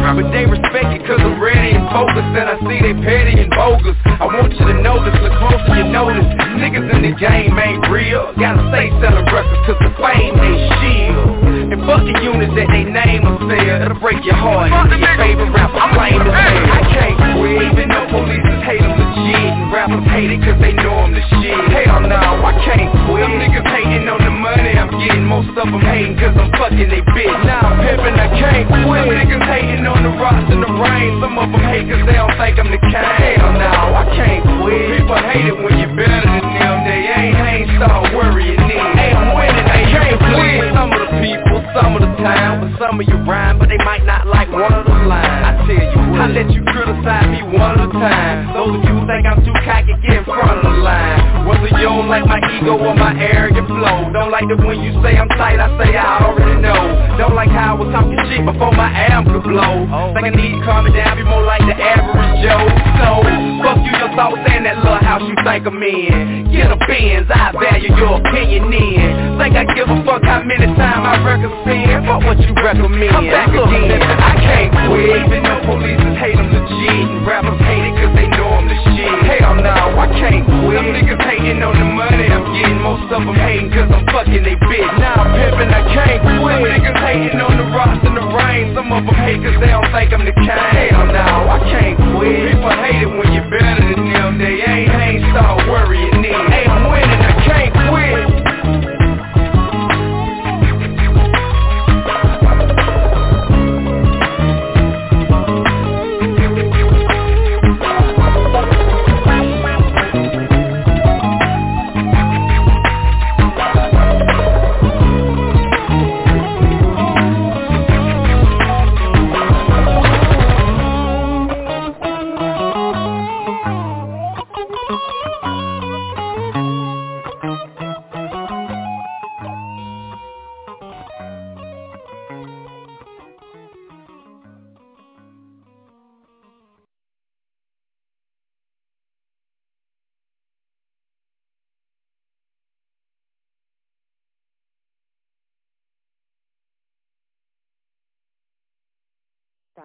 But they respect it cause I'm ready and focused. And I see they petty and bogus. I want you to notice, look closer, you notice. Niggas in the game ain't real. Gotta stay selling records cause the fame they shield. And fuck the units that they name or sell. It'll break your heart. And your favorite rapper claim to fail. I can't quit. Even though police hate them legit. And rappers hate it cause they know I'm the shit. Hell no, I can't quit. Some niggas hating on the getting. Most of them hating cause I'm fucking they bitch. Now I'm pimping, I can't quit. Some niggas hating on the rocks and the rain. Some of them hate cause they don't think I'm the kind. Hell no, I can't quit. People hate it when you're better than them. They ain't, ain't start worrying me. Hey, I'm winning, I can't quit. Some of the people, some of the time, but some of you rhyme, but they might not like one of the I let you criticize me one at a time. Those of you who think I'm too cocky, get in front of the line. Whether you don't like my ego or my arrogant flow, don't like it when you say I'm tight, I say I already know. Don't like how I was talking shit before my album could blow. Think I need to calm it down, be more like the average Joe. So, fuck you, your thoughts and that little house you think I'm in. Get a Benz, I value your opinion in. Think I give a fuck how many times I record spin? Fuck what you recommend. I'm back again. I can't quit. Even though police hate them legit. And rappers hate it cause they know I'm the shit. Hell no, I can't quit. Some niggas hating on the money I'm getting. Most of them hating cause I'm fucking they bitch. Now I'm pimping, I can't quit. Some niggas hating on the rocks and the rain. Some of them hate cause they don't think I'm the kind. Hell no, I can't quit. People hate it when you're better than them. They ain't,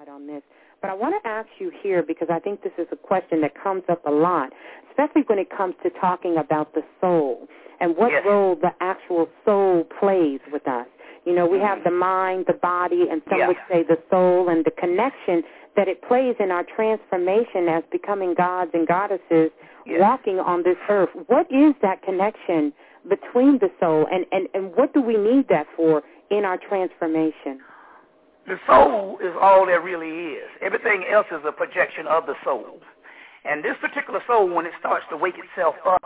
on this. But I want to ask you here because I think this is a question that comes up a lot, especially when it comes to talking about the soul and what Yes. role the actual soul plays with us. You know, we have mm-hmm. the mind, the body, and some Yeah. would say the soul and the connection that it plays in our transformation as becoming gods and goddesses walking on this earth. What is that connection between the soul and, and, and what do we need that for in our transformation? The soul is all there really is. Everything else is a projection of the soul. And this particular soul, when it starts to wake itself up,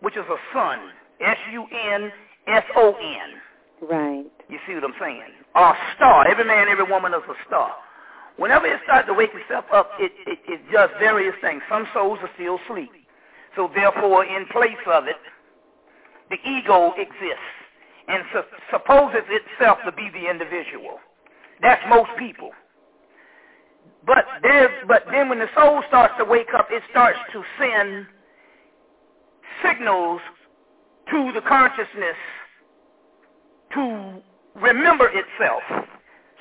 which is a sun, S-U-N-S-O-N, Right. You see what I'm saying? Or a star. Every man, every woman is a star. Whenever it starts to wake itself up, it, it, it does various things. Some souls are still asleep. So therefore, in place of it, the ego exists and su- supposes itself to be the individual. That's most people. But there's, but then when the soul starts to wake up, it starts to send signals to the consciousness to remember itself.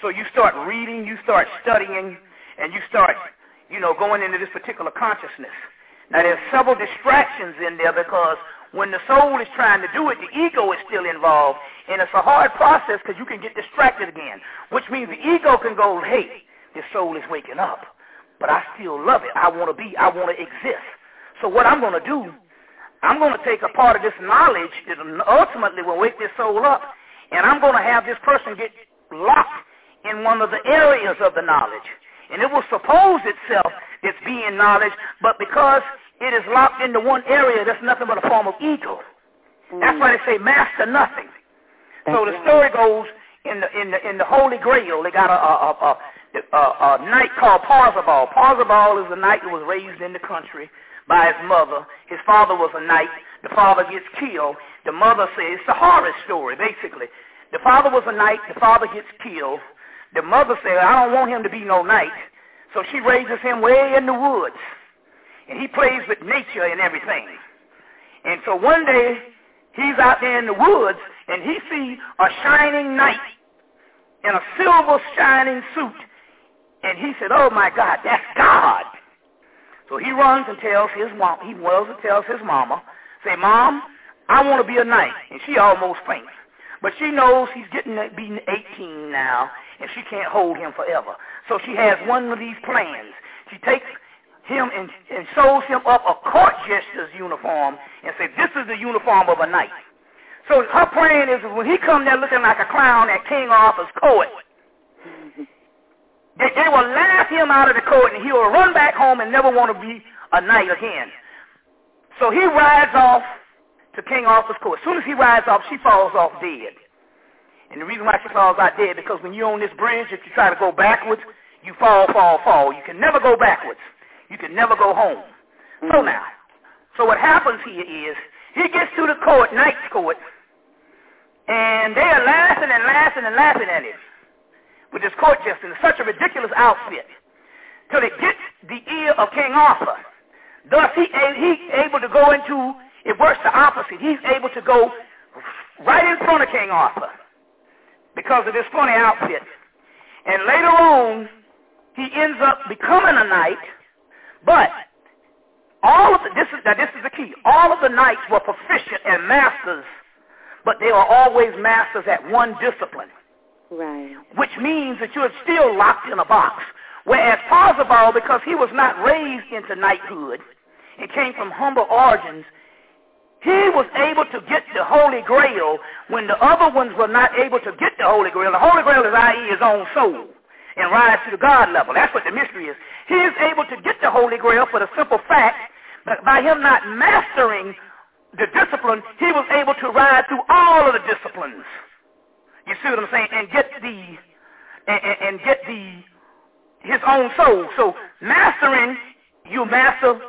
So you start reading, you start studying, and you start, you know, going into this particular consciousness. Now there's several distractions in there because when the soul is trying to do it, the ego is still involved, and it's a hard process because you can get distracted again, which means the ego can go, hey, this soul is waking up, but I still love it. I want to be, I want to exist. So what I'm going to do, I'm going to take a part of this knowledge that ultimately will wake this soul up, and I'm going to have this person get locked in one of the areas of the knowledge. And it will suppose itself it's being knowledge, but because it is locked into one area, that's nothing but a form of ego. Mm. That's why they say master nothing. That's so the story goes in the in the in the Holy Grail. They got a a, a, a, a knight called Parzival. Parzival is a knight that was raised in the country by his mother. His father was a knight. The father gets killed. The mother says it's a horror story, basically. The father was a knight. The father gets killed. The mother said, I don't want him to be no knight. So she raises him way in the woods. And he plays with nature and everything. And so one day, he's out there in the woods, and he sees a shining knight in a silver shining suit. And he said, oh my God, that's God. So he runs and tells his mom, he runs and tells his mama, say, Mom, I want to be a knight. And she almost faints. But she knows he's getting be 18 now, and she can't hold him forever. So she has one of these plans. She takes him and, and sews him up a court jester's uniform and says, this is the uniform of a knight. So her plan is when he come there looking like a clown at King Arthur's court, they, they will laugh him out of the court and he will run back home and never want to be a knight again. So he rides off to King Arthur's court. As soon as he rides off, she falls off dead. And the reason why she falls out dead because when you're on this bridge, if you try to go backwards, you fall, fall, fall. You can never go backwards. You can never go home. Mm-hmm. So now, so what happens here is he gets to the court, Knight's court, and they are laughing and laughing and laughing at him with this court jester in such a ridiculous outfit till it gets the ear of King Arthur. Thus he, he able to go into, it works the opposite. He's able to go right in front of King Arthur because of this funny outfit. And later on, he ends up becoming a knight, but all of the, this is, now this is the key, all of the knights were proficient and masters, but they are always masters at one discipline. Right. Which means that you're still locked in a box. Whereas Parzival, because he was not raised into knighthood and came from humble origins, he was able to get the Holy Grail when the other ones were not able to get the Holy Grail. The Holy Grail is i.e. his own soul and rise to the God level. That's what the mystery is. He is able to get the Holy Grail for the simple fact that by him not mastering the discipline, he was able to ride through all of the disciplines. You see what I'm saying? And get the and, and, get the his own soul. So mastering, you master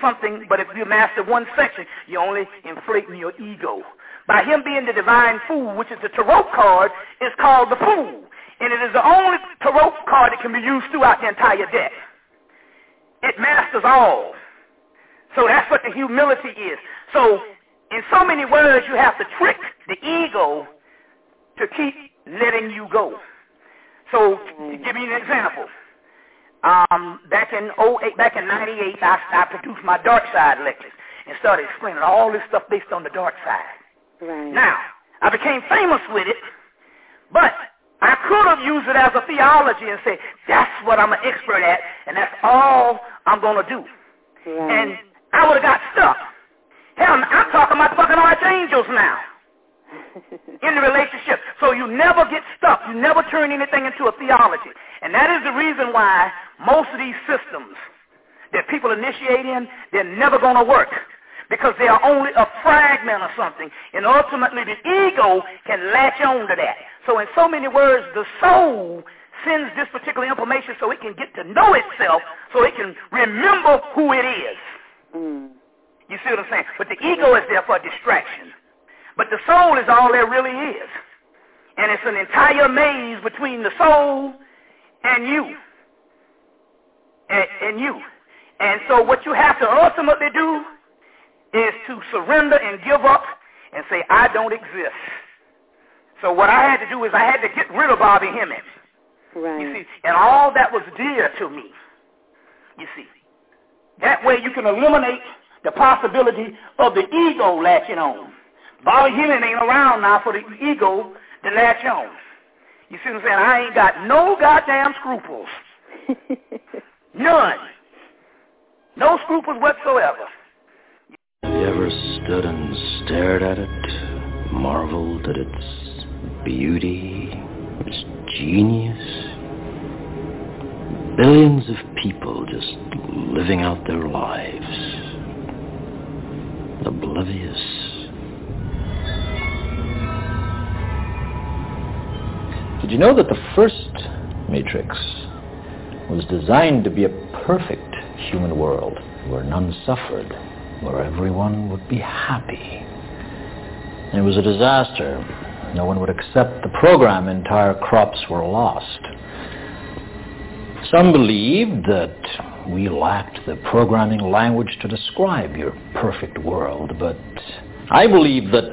something, but if you master one section, you're only inflating your ego. By him being the divine fool, which is the tarot card, is called the fool. And it is the only tarot card that can be used throughout the entire deck. It masters all. So that's what the humility is. So in so many words, you have to trick the ego to keep letting you go. So give you an example, um, back in 08, back in 98, I, I produced my dark side lectures and started explaining all this stuff based on the dark side. Right. Now, I became famous with it, but I could have used it as a theology and say, that's what I'm an expert at, and that's all I'm going to do. Right. And I would have got stuck. Hell, I'm talking about fucking archangels now (laughs) in the relationship. So you never get stuck. You never turn anything into a theology. And that is the reason why most of these systems that people initiate in, they're never going to work. Because they are only a fragment of something. And ultimately the ego can latch on to that. So in so many words, the soul sends this particular information so it can get to know itself, so it can remember who it is. Mm. You see what I'm saying? But the ego is there for distraction. But the soul is all there really is. And it's an entire maze between the soul and you. And, and you. And so what you have to ultimately do is to surrender and give up and say, I don't exist. So what I had to do is I had to get rid of Bobby Hemmitt. Right. You see, and all that was dear to me. You see. That way you can eliminate the possibility of the ego latching on. Bobby Hemmitt ain't around now for the ego to latch on. You see what I'm saying? I ain't got no goddamn scruples. (laughs) None. No scruples whatsoever. Ever stood and stared at it, marveled at its beauty, its genius? Billions of people just living out their lives, oblivious. Did you know that the first Matrix was designed to be a perfect human world where none suffered, where everyone would be happy? It was a disaster. No one would accept the program. Entire crops were lost. Some believed that we lacked the programming language to describe your perfect world, but I believe that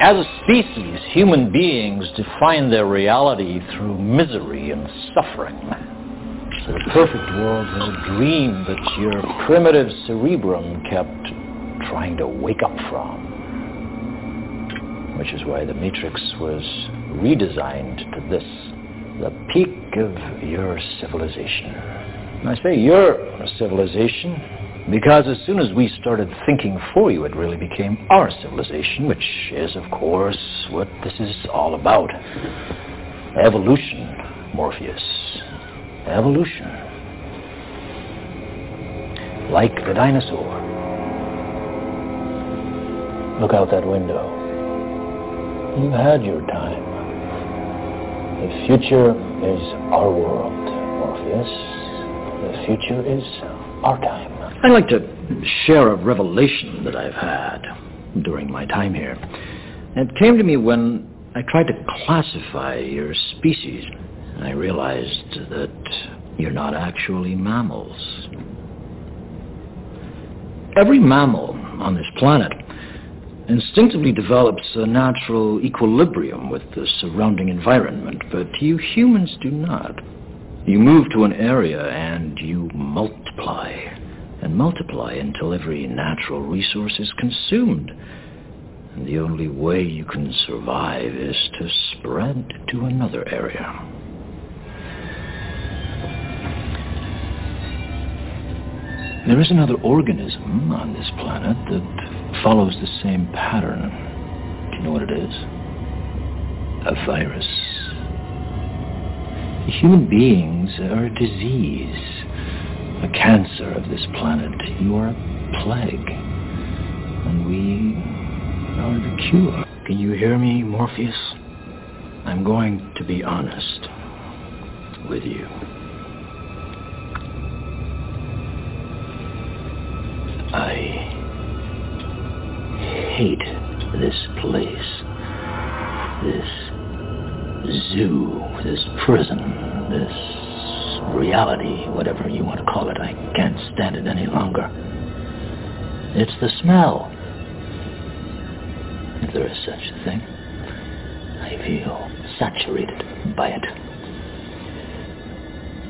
as a species, human beings define their reality through misery and suffering. So the perfect world was a dream that your primitive cerebrum kept trying to wake up from. Which is why the Matrix was redesigned to this, the peak of your civilization. And I say your civilization because as soon as we started thinking for you, it really became our civilization, which is, of course, what this is all about. Evolution, Morpheus. Evolution. Like the dinosaur. Look out that window. You've had your time. The future is our world, Morpheus. The future is our time. I'd like to share a revelation that I've had during my time here. It came to me when I tried to classify your species. I realized that you're not actually mammals. Every mammal on this planet instinctively develops a natural equilibrium with the surrounding environment, but you humans do not. You move to an area and you multiply and multiply until every natural resource is consumed. And the only way you can survive is to spread to another area. There is another organism on this planet that follows the same pattern. Do you know what it is? A virus. Human beings are a disease a cancer of this planet. You are a plague. And we are the cure. Can you hear me, Morpheus? I'm going to be honest with you. I hate this place. This zoo, this prison, this reality, whatever you want to call it. I can't stand it any longer. It's the smell. If there is such a thing. I feel saturated by it.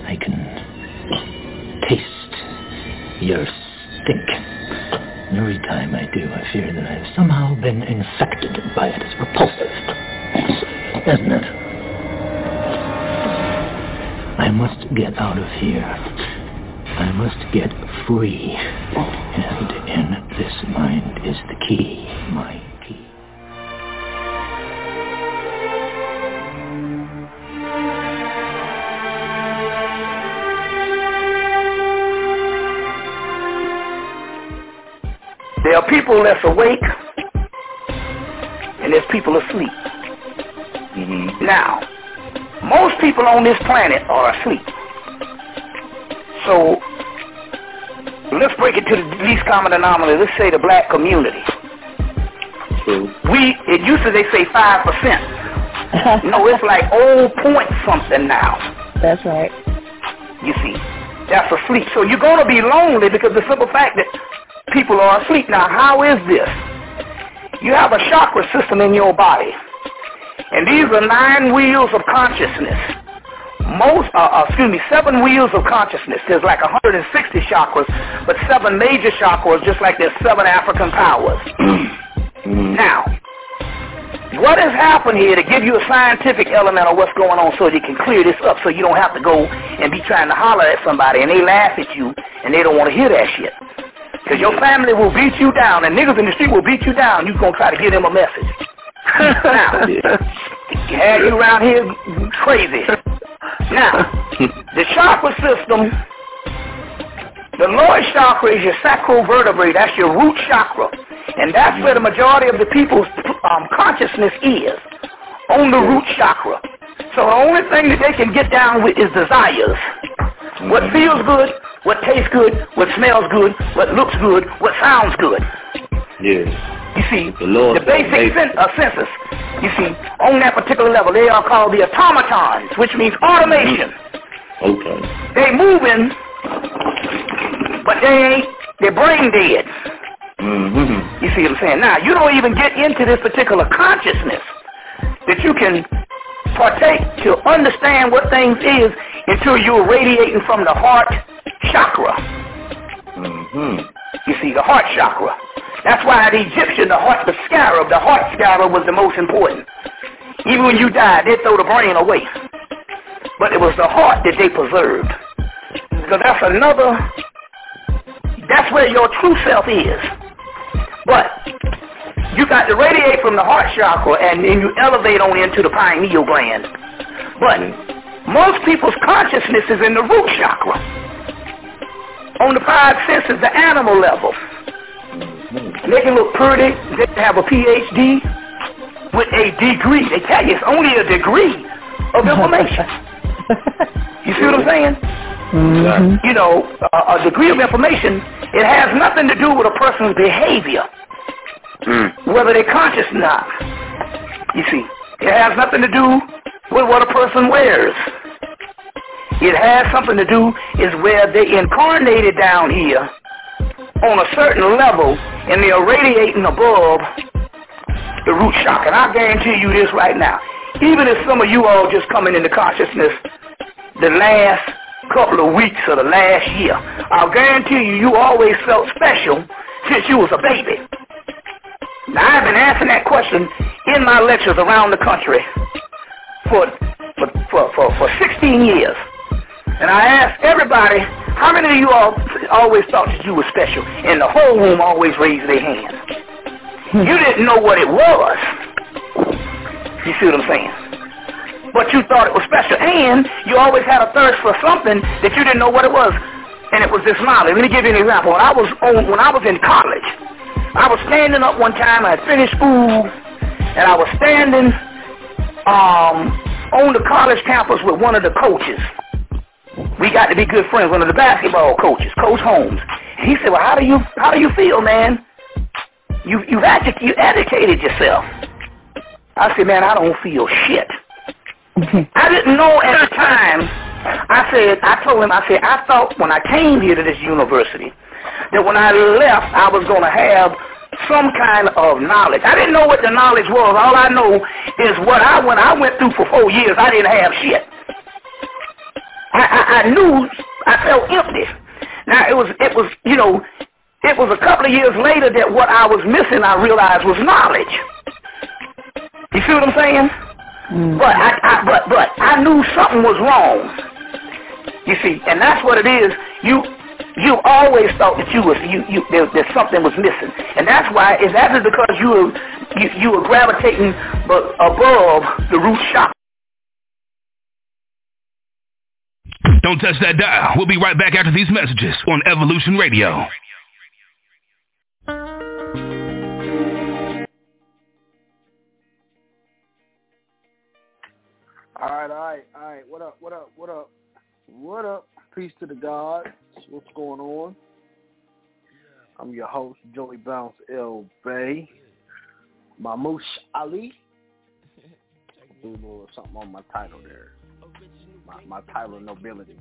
I can taste your stink. Every time I do, I fear that I've somehow been infected by it. It's repulsive, isn't it? I must get out of here. I must get free. And in this mind is the key, my There are people that's awake, and there's people asleep. Mm-hmm. Now, most people on this planet are asleep. So, let's break it to the least common denominator. Let's say the black community. True. We, it used to they say 5%. (laughs) no, it's like old point something now. That's right. You see, that's asleep. So you're going to be lonely because the simple fact that people are asleep. Now, how is this? You have a chakra system in your body. And these are nine wheels of consciousness. Most, uh, uh, excuse me, seven wheels of consciousness. There's like 160 chakras, but seven major chakras, just like there's seven African powers. (clears throat) now, what has happened here to give you a scientific element of what's going on so you can clear this up so you don't have to go and be trying to holler at somebody and they laugh at you and they don't want to hear that shit. Because your family will beat you down and niggas in the street will beat you down. You're going to try to give them a message. (laughs) now, had you around here crazy. Now, the chakra system, the lower chakra is your sacral vertebrae. That's your root chakra. And that's where the majority of the people's um, consciousness is, on the root chakra. So the only thing that they can get down with is desires. What feels good, what tastes good, what smells good, what looks good, what sounds good. Yes. You see, the, the basic sen- uh, senses, you see, on that particular level, they are called the automatons, which means automation. Okay. They moving, but they ain't, they're brain dead. Mm-hmm. You see what I'm saying? Now, you don't even get into this particular consciousness that you can partake to understand what things is until you're radiating from the heart chakra. Mm-hmm. You see, the heart chakra. That's why the Egyptian, the heart, the scarab, the heart scarab was the most important. Even when you died, they throw the brain away. But it was the heart that they preserved. Because that's another, that's where your true self is. But you got to radiate from the heart chakra and then you elevate on into the pineal gland. But most people's consciousness is in the root chakra. On the five senses, the animal level. They can look pretty. They can have a PhD with a degree. They tell you it's only a degree of information. (laughs) you see what I'm saying? Mm-hmm. You know, a, a degree of information, it has nothing to do with a person's behavior, Mm. whether they're conscious or not. You see, it has nothing to do with what a person wears. It has something to do is where they incarnated down here on a certain level and they are radiating above the root chakra. And I guarantee you this right now. Even if some of you all just coming into consciousness the last couple of weeks or the last year, I'll guarantee you you always felt special since you was a baby. Now I've been asking that question in my lectures around the country for for for, for, for 16 years. And I asked everybody, how many of you all always thought that you were special? And the whole room always raised their hand. You didn't know what it was. You see what I'm saying? But you thought it was special. And you always had a thirst for something that you didn't know what it was. And it was this knowledge. Let me give you an example. When I was on, when I was in college, I was standing up one time. I had finished school, and I was standing um, on the college campus with one of the coaches. We got to be good friends. One of the basketball coaches, Coach Holmes. And he said, "Well, how do you how do you feel, man? You you edu- you educated yourself." I said, "Man, I don't feel shit." I didn't know at the time. I said, I told him, I said, I thought when I came here to this university that when I left, I was going to have some kind of knowledge. I didn't know what the knowledge was. All I know is what I when I went through for four years, I didn't have shit. I, I, I knew I felt empty. Now it was it was you know it was a couple of years later that what I was missing I realized was knowledge. You see what I'm saying? Mm-hmm. But I, I but but I knew something was wrong. You see, and that's what it is. You you always thought that you was you, you that, that something was missing, and that's why it's actually because you were you, you were gravitating above the root chakra. Don't touch that dial. We'll be right back after these messages on Evolution Radio. All right, all right, all right. What up? What up? What up? What up? Peace to the gods. What's going on? I'm your host, Joey Bounce L. Bay. Mamouche Ali. (laughs) Do a little something on my title there. My, my title, nobility.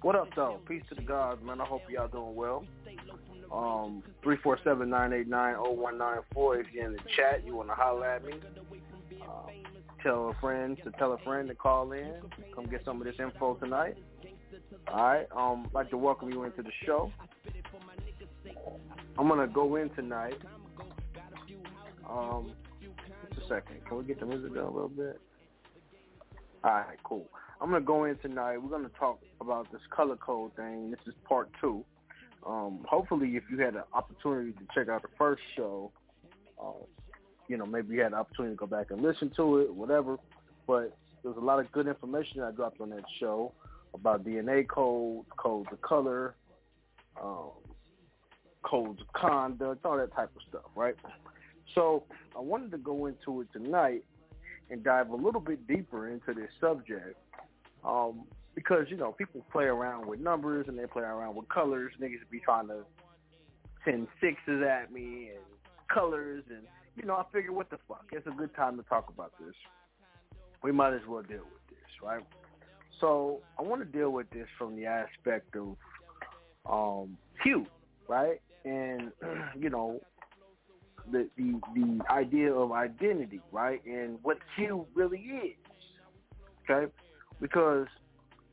What up, though? Peace to the gods, man. I hope y'all doing well. Um, 347-989-0194. If you're in the chat, you want to holler at me. Uh, tell a friend to tell a friend to call in. Come get some of this info tonight. All right. Um, I'd like to welcome you into the show. I'm gonna go in tonight. Um, just a second. Can we get the music down a little bit? All right, cool. I'm gonna go in tonight. We're gonna talk about this color code thing. This is part two. Um, hopefully, if you had an opportunity to check out the first show, uh, you know, maybe you had an opportunity to go back and listen to it, whatever. But there was a lot of good information I dropped on that show about DNA codes, codes of color, um, codes of conduct, all that type of stuff, right? So I wanted to go into it tonight and dive a little bit deeper into this subject um, because, you know, people play around with numbers and they play around with colors. Niggas be trying to send sixes at me and colors and, you know, I figure what the fuck. It's a good time to talk about this. We might as well deal with this, right? So I want to deal with this from the aspect of um, hue, right? And (clears throat) you know, the the the idea of identity, right? And what hue really is, okay? Because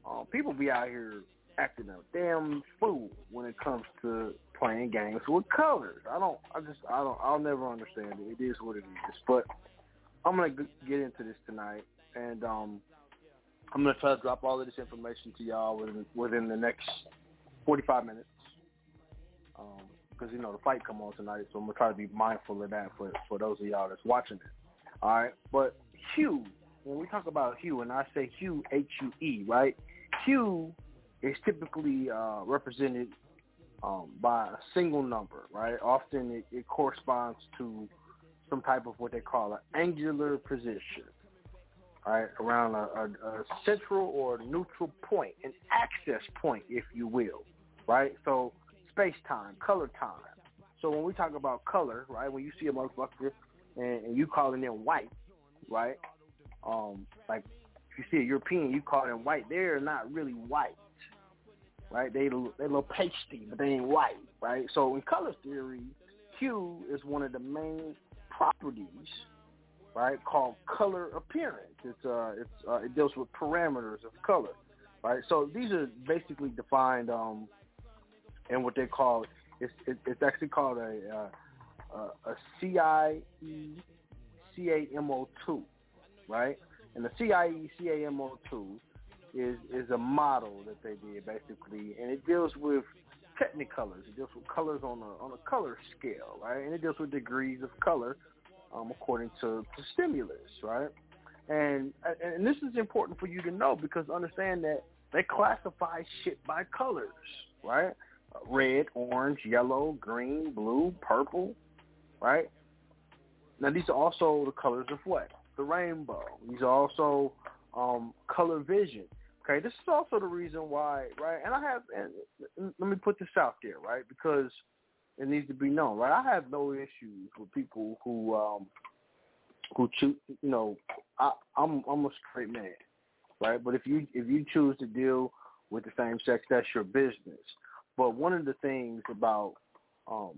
uh, people be out here acting a damn fool when it comes to playing games with colors. I don't. I just. I don't. I'll never understand it. It is what it is. But I'm gonna get into this tonight, and um, I'm gonna try to drop all of this information to y'all within within the next 45 minutes. Um, because you know the fight come on tonight, so I'm gonna try to be mindful of that for for those of y'all that's watching it. All right, but hue. When we talk about hue, and I say hue, H U E, right? Hue is typically uh, represented um, by a single number, right? Often it, it corresponds to some type of what they call an angular position, right? Around a, a, a central or neutral point, an access point, if you will, right? So space-time, color time. So when we talk about color, right, when you see a motherfucker and, and you calling them white, right, um, like if you see a European, you call them white, they're not really white, right? They they little pasty, but they ain't white, right? So in color theory, hue is one of the main properties, right, called color appearance. It's uh it's uh, it deals with parameters of color, right? So these are basically defined um in what they call it's it, it's actually called a uh, a CIE CAM02, right? And the CIE CAM02 is is a model that they did basically, and it deals with technicolors. It deals with colors on a on a color scale, right? And it deals with degrees of color um, according to, to stimulus, right? And and this is important for you to know because understand that they classify shit by colors, right? Red, orange, yellow, green, blue, purple, right? Now these are also the colors of what? The rainbow. These are also um, color vision. Okay, this is also the reason why, right? And I have, and let me put this out there, right? Because it needs to be known, right? I have no issues with people who, um, who choose, you know, I, I'm I'm a straight man, right? But if you if you choose to deal with the same sex, that's your business. But one of the things about um,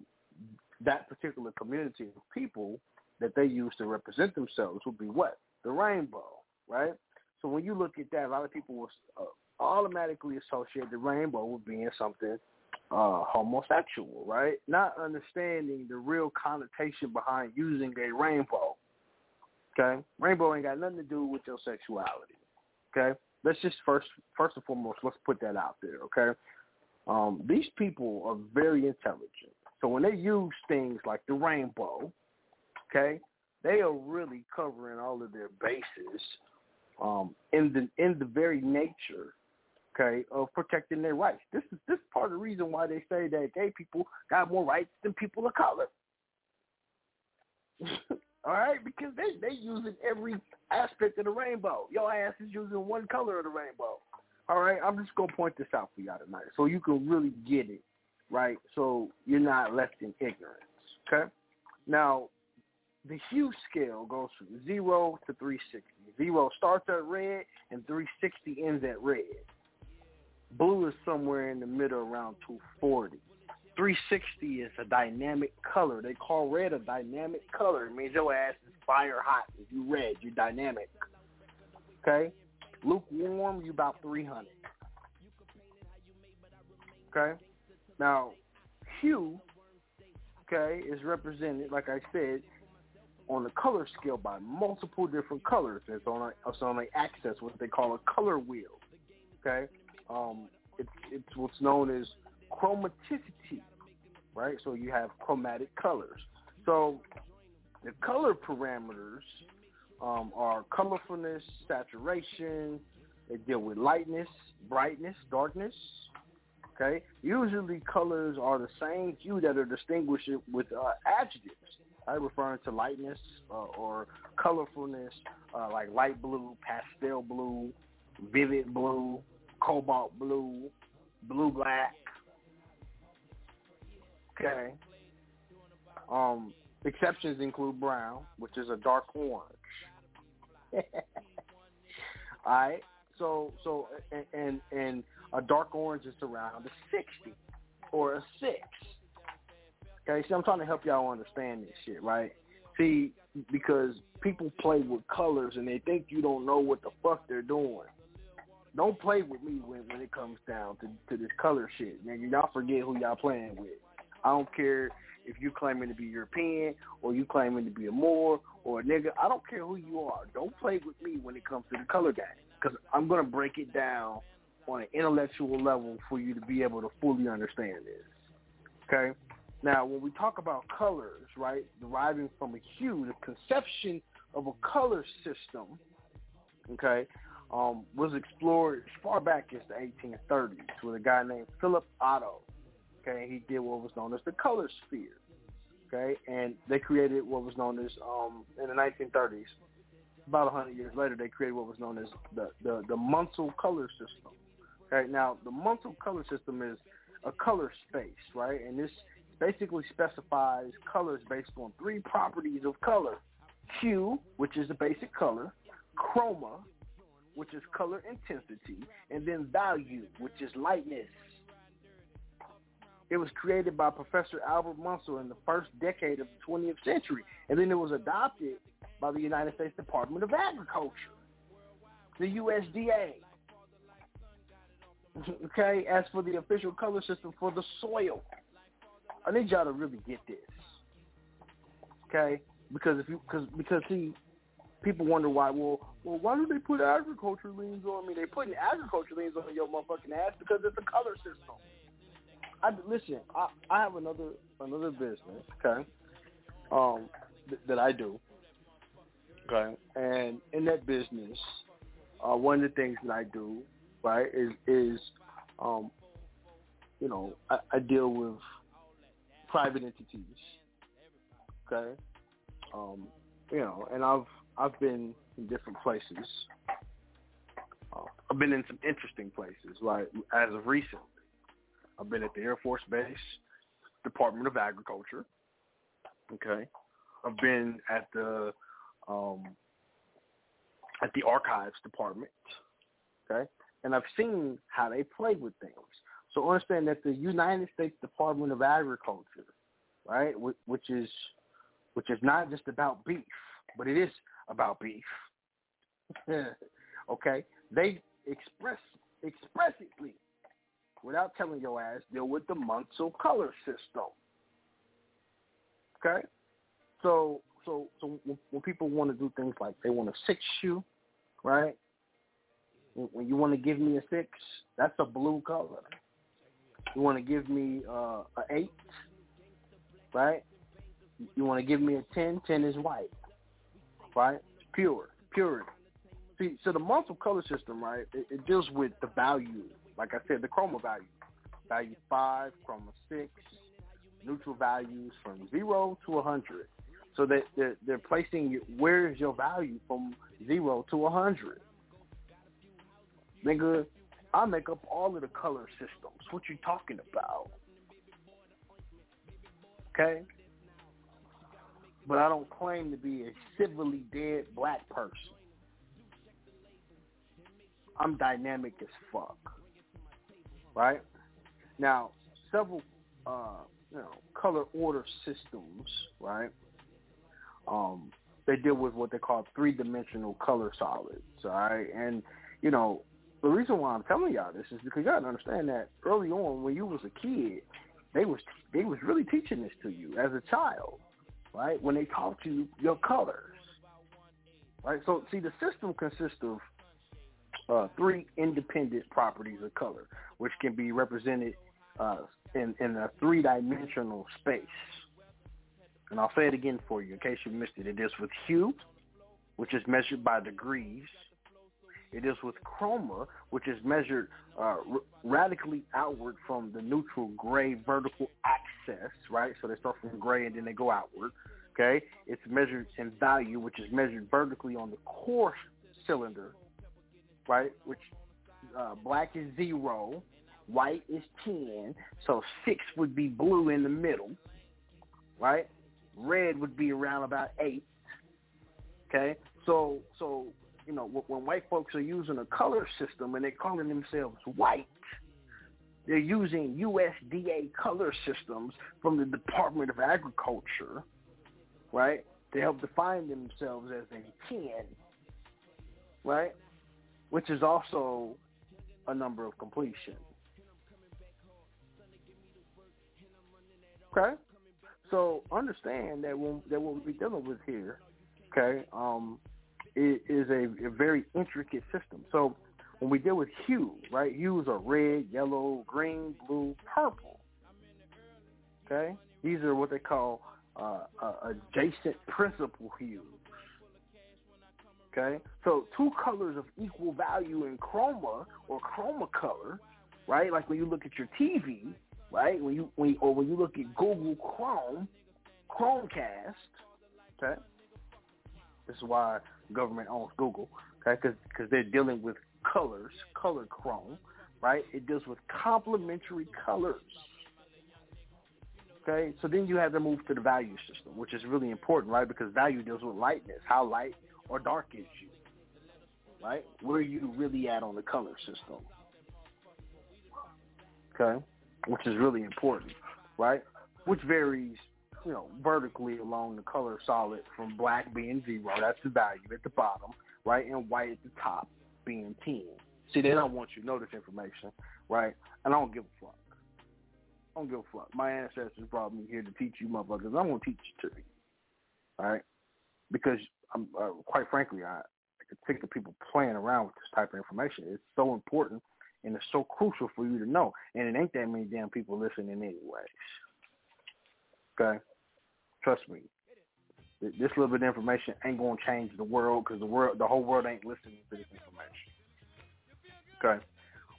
that particular community of people that they use to represent themselves would be what the rainbow, right? So when you look at that, a lot of people will uh, automatically associate the rainbow with being something uh, homosexual, right? Not understanding the real connotation behind using a rainbow. Okay, rainbow ain't got nothing to do with your sexuality. Okay, let's just first, first and foremost, let's put that out there. Okay, um, these people are very intelligent, so when they use things like the rainbow, okay, they are really covering all of their bases um, in the in the very nature, okay, of protecting their rights. This is this is part of the reason why they say that gay people got more rights than people of color. (laughs) All right, because they they using every aspect of the rainbow. Your ass is using one color of the rainbow. All right, I'm just gonna point this out for y'all tonight, so you can really get it, right? So you're not left in ignorance. Okay. Now, the hue scale goes from zero to 360. Zero starts at red, and 360 ends at red. Blue is somewhere in the middle, around 240. 360 is a dynamic color. They call red a dynamic color. It means your ass is fire hot. If you red, you're dynamic. Okay? Lukewarm, you about 300. Okay? Now, hue, okay, is represented, like I said, on the color scale by multiple different colors. It's on a, it's on an axis, what they call a color wheel. Okay? Um, it's, it's what's known as chromaticity, right? So you have chromatic colors. So the color parameters um, are colorfulness, saturation. They deal with lightness, brightness, darkness. Okay. Usually colors are the same hue that are distinguished with uh, adjectives, right? referring to lightness uh, or colorfulness, uh, like light blue, pastel blue, vivid blue, cobalt blue, blue black, Okay. Um, exceptions include brown, which is a dark orange. (laughs) All right. So so and, and and a dark orange is around a sixty or a six. Okay, see, I'm trying to help y'all understand this shit, right? See, because people play with colors and they think you don't know what the fuck they're doing. Don't play with me when when it comes down to to this color shit, man. Y'all forget who y'all playing with. I don't care if you claiming to be European or you claiming to be a Moor or a nigga. I don't care who you are. Don't play with me when it comes to the color game because I'm going to break it down on an intellectual level for you to be able to fully understand this. Okay? Now, when we talk about colors, right, deriving from a hue, the conception of a color system, okay, um, was explored as far back as the 1830s with a guy named Philip Otto. Okay, he did what was known as the color sphere. Okay, and they created what was known as um, in the 1930s. About 100 years later, they created what was known as the the, the Munsell color system. Okay, now the Munsell color system is a color space, right? And this basically specifies colors based on three properties of color: hue, which is the basic color, chroma, which is color intensity, and then value, which is lightness. It was created by Professor Albert Munsell in the first decade of the 20th century, and then it was adopted by the United States Department of Agriculture, the USDA. (laughs) okay, as for the official color system for the soil, I need y'all to really get this. Okay, because if you because because see, people wonder why. Well, well, why do they put agriculture liens on me? They putting agriculture liens on your motherfucking ass because it's a color system. I listen. I I have another another business, okay, um, th- that I do, okay, and in that business, uh, one of the things that I do, right, is is, um, you know, I, I deal with private entities, okay, um, you know, and I've I've been in different places. Uh, I've been in some interesting places, right, as of recently. I've been at the Air Force Base, Department of Agriculture. Okay, I've been at the um, at the Archives Department. Okay, and I've seen how they play with things. So understand that the United States Department of Agriculture, right, which is which is not just about beef, but it is about beef. (laughs) okay, they express expressly without telling your ass, deal with the Munsell color system. Okay? So so so when people want to do things like they want to six shoe, right? When you want to give me a six, that's a blue color. You want to give me uh, a eight, right? You want to give me a ten, ten is white, right? Pure, purity. See, so the Munsell color system, right? It, it deals with the value like I said, the chroma value. Value 5, chroma 6, neutral values from 0 to a 100. So that they're, they're placing where is your value from zero to a hundred. Nigga, I make up all of the color systems. What you talking about? Okay? But I don't claim to be a civilly dead black person. I'm dynamic as fuck. Right? Now, several uh, you know, color order systems, right? Um, they deal with what they call three dimensional color solids, all right? And, you know, the reason why I'm telling y'all this is because you gotta understand that early on when you was a kid, they was they was really teaching this to you as a child, right? When they taught you your colors, right? So see, the system consists of uh, three independent properties of color, which can be represented uh, in in a three dimensional space. And I'll say it again for you in case you missed it. It is with hue, which is measured by degrees. It is with chroma, which is measured uh, r- radically outward from the neutral gray vertical axis, right? So they start from gray and then they go outward. Okay, it's measured in value, which is measured vertically on the core cylinder, right? Which uh, black is zero, white is ten, so six would be blue in the middle, right? Red would be around about eight. Okay, so so you know, when white folks are using a color system and they're calling themselves white, they're using USDA color systems from the Department of Agriculture, right, to help define themselves as they can, right, which is also a number of completion. Okay? So understand that when that what we're dealing with here, okay, um, it is a, a very intricate system. So when we deal with hue, right, hues are red, yellow, green, blue, purple. Okay, these are what they call uh, uh, adjacent principal hues. Okay, so two colors of equal value in chroma or chroma color, right? Like when you look at your TV, right? When you when or when you look at Google Chrome, Chromecast, okay. This is why government owns Google, okay? Because they're dealing with colors, color chrome, right? It deals with complementary colors. Okay, so then you have to move to the value system, which is really important, right? Because value deals with lightness. How light or dark is you? Right? Where are you really at on the color system? Okay, which is really important, right? Which varies you know, vertically along the color solid from black being zero, that's the value at the bottom, right, and white at the top being 10. See, they don't want you to know this information, right? And I don't give a fuck. I don't give a fuck. My ancestors brought me here to teach you motherfuckers. I'm going to teach to you, all right? Because, I'm, uh, quite frankly, I, I could think of people playing around with this type of information. It's so important and it's so crucial for you to know. And it ain't that many damn people listening anyways. Okay? Trust me. This little bit of information ain't gonna change the world because the world, the whole world ain't listening to this information. Okay,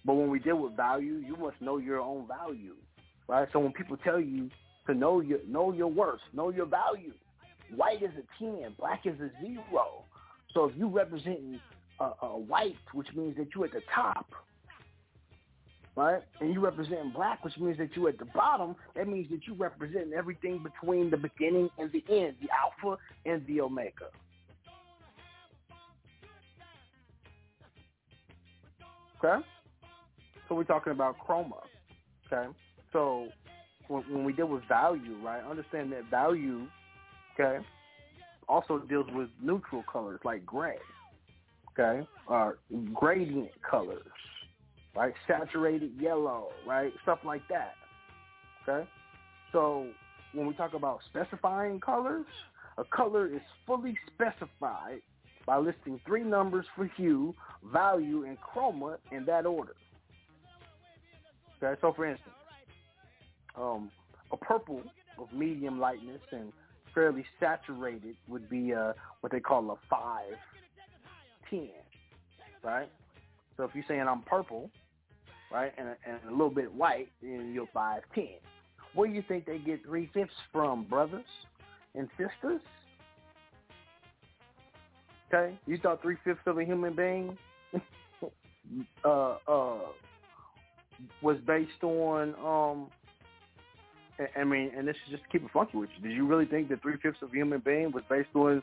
but when we deal with value, you must know your own value, right? So when people tell you to know your know your worth, know your value, white is a ten, black is a zero. So if you represent a, a white, which means that you're at the top, right? And you represent black, which means that you're at the bottom. That means that you represent everything between the beginning and the end, the alpha and the omega. Okay? So we're talking about chroma. Okay? So when, when we deal with value, right, understand that value, okay, also deals with neutral colors like gray, okay, or gradient colors, right? Saturated yellow, right? Stuff like that. Okay? So when we talk about specifying colors, a color is fully specified by listing three numbers for hue, value, and chroma in that order. Okay, so for instance, um, a purple of medium lightness and fairly saturated would be uh, what they call a 510, right? So if you're saying I'm purple, right, and a, and a little bit white, then you're 5'10". Where do you think they get three-fifths from, brothers and sisters? Okay, you thought three fifths of a human being (laughs) uh, uh, was based on um, I mean, and this is just to keep it funky with you. Did you really think that three fifths of a human being was based on,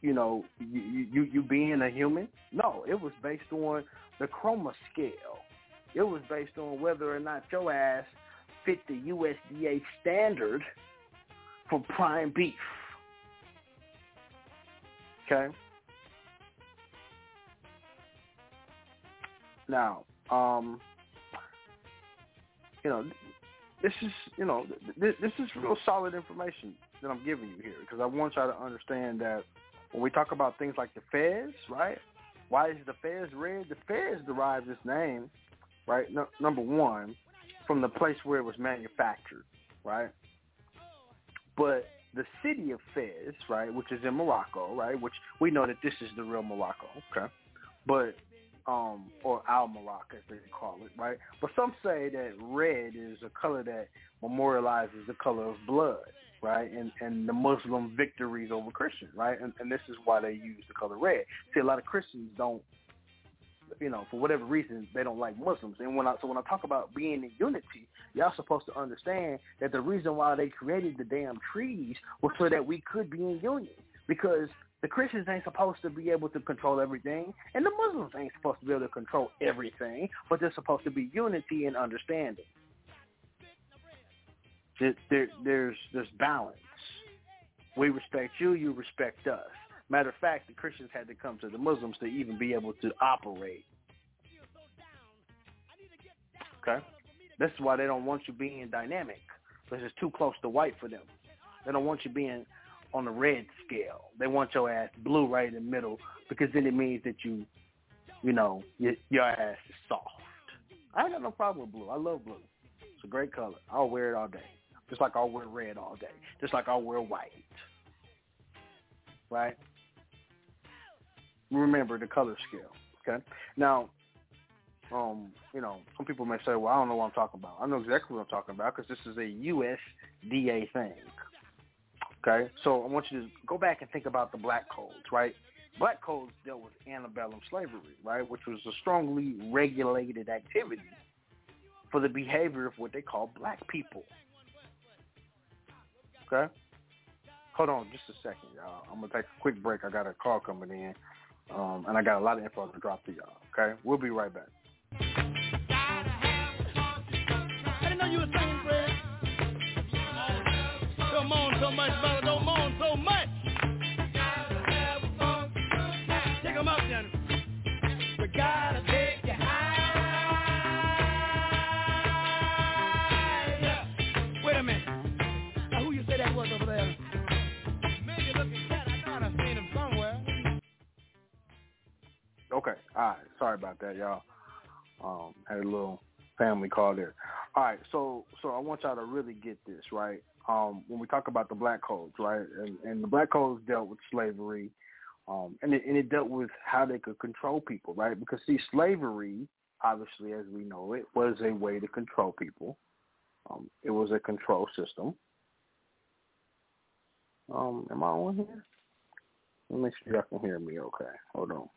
you know, you, you you being a human? No, it was based on the chroma scale. It was based on whether or not your ass fit the USDA standard for prime beef. Okay. Now, um, you know, this is you know this, this is real solid information that I'm giving you here because I want y'all to understand that when we talk about things like the fez, right? Why is the fez red? The fez derives its name, right? No, number one, from the place where it was manufactured, right? But the city of Fez, right, which is in Morocco, right, which we know that this is the real Morocco, okay? But um, or Al Morocco as they call it, right? But some say that red is a color that memorializes the color of blood, right? And and the Muslim victories over Christians, right? And, and this is why they use the color red. See, a lot of Christians don't, you know, for whatever reason, they don't like Muslims. And when I so when I talk about being in unity, y'all supposed to understand that the reason why they created the damn trees was so that we could be in union. Because the Christians ain't supposed to be able to control everything, and the Muslims ain't supposed to be able to control everything, but there's supposed to be unity and understanding. There, there, there's there's balance. We respect you, you respect us. Matter of fact, the Christians had to come to the Muslims to even be able to operate. Okay? This is why they don't want you being dynamic, because it's too close to white for them. They don't want you being on the red scale. They want your ass blue right in the middle because then it means that you, you know, your, your ass is soft. I ain't got no problem with blue. I love blue. It's a great color. I'll wear it all day. Just like I'll wear red all day. Just like I'll wear white. Right? Remember the color scale. Okay? Now, um, you know, some people may say, well, I don't know what I'm talking about. I know exactly what I'm talking about because this is a USDA thing. Okay, so I want you to go back and think about the black codes, right? Black codes dealt with antebellum slavery, right, which was a strongly regulated activity for the behavior of what they call black people. Okay? Hold on just a second, y'all. I'm going to take a quick break. I got a call coming in, um, and I got a lot of info to drop to y'all, okay? We'll be right back. I Okay. All right. Sorry about that, y'all. Um, had a little family call there. All right. So, so I want y'all to really get this right. Um, when we talk about the black codes, right, and, and the black codes dealt with slavery, um, and it, and it dealt with how they could control people, right? Because see, slavery, obviously, as we know it, was a way to control people. Um, it was a control system. Um, am I on here? Let me make sure y'all can hear me. Okay, hold on.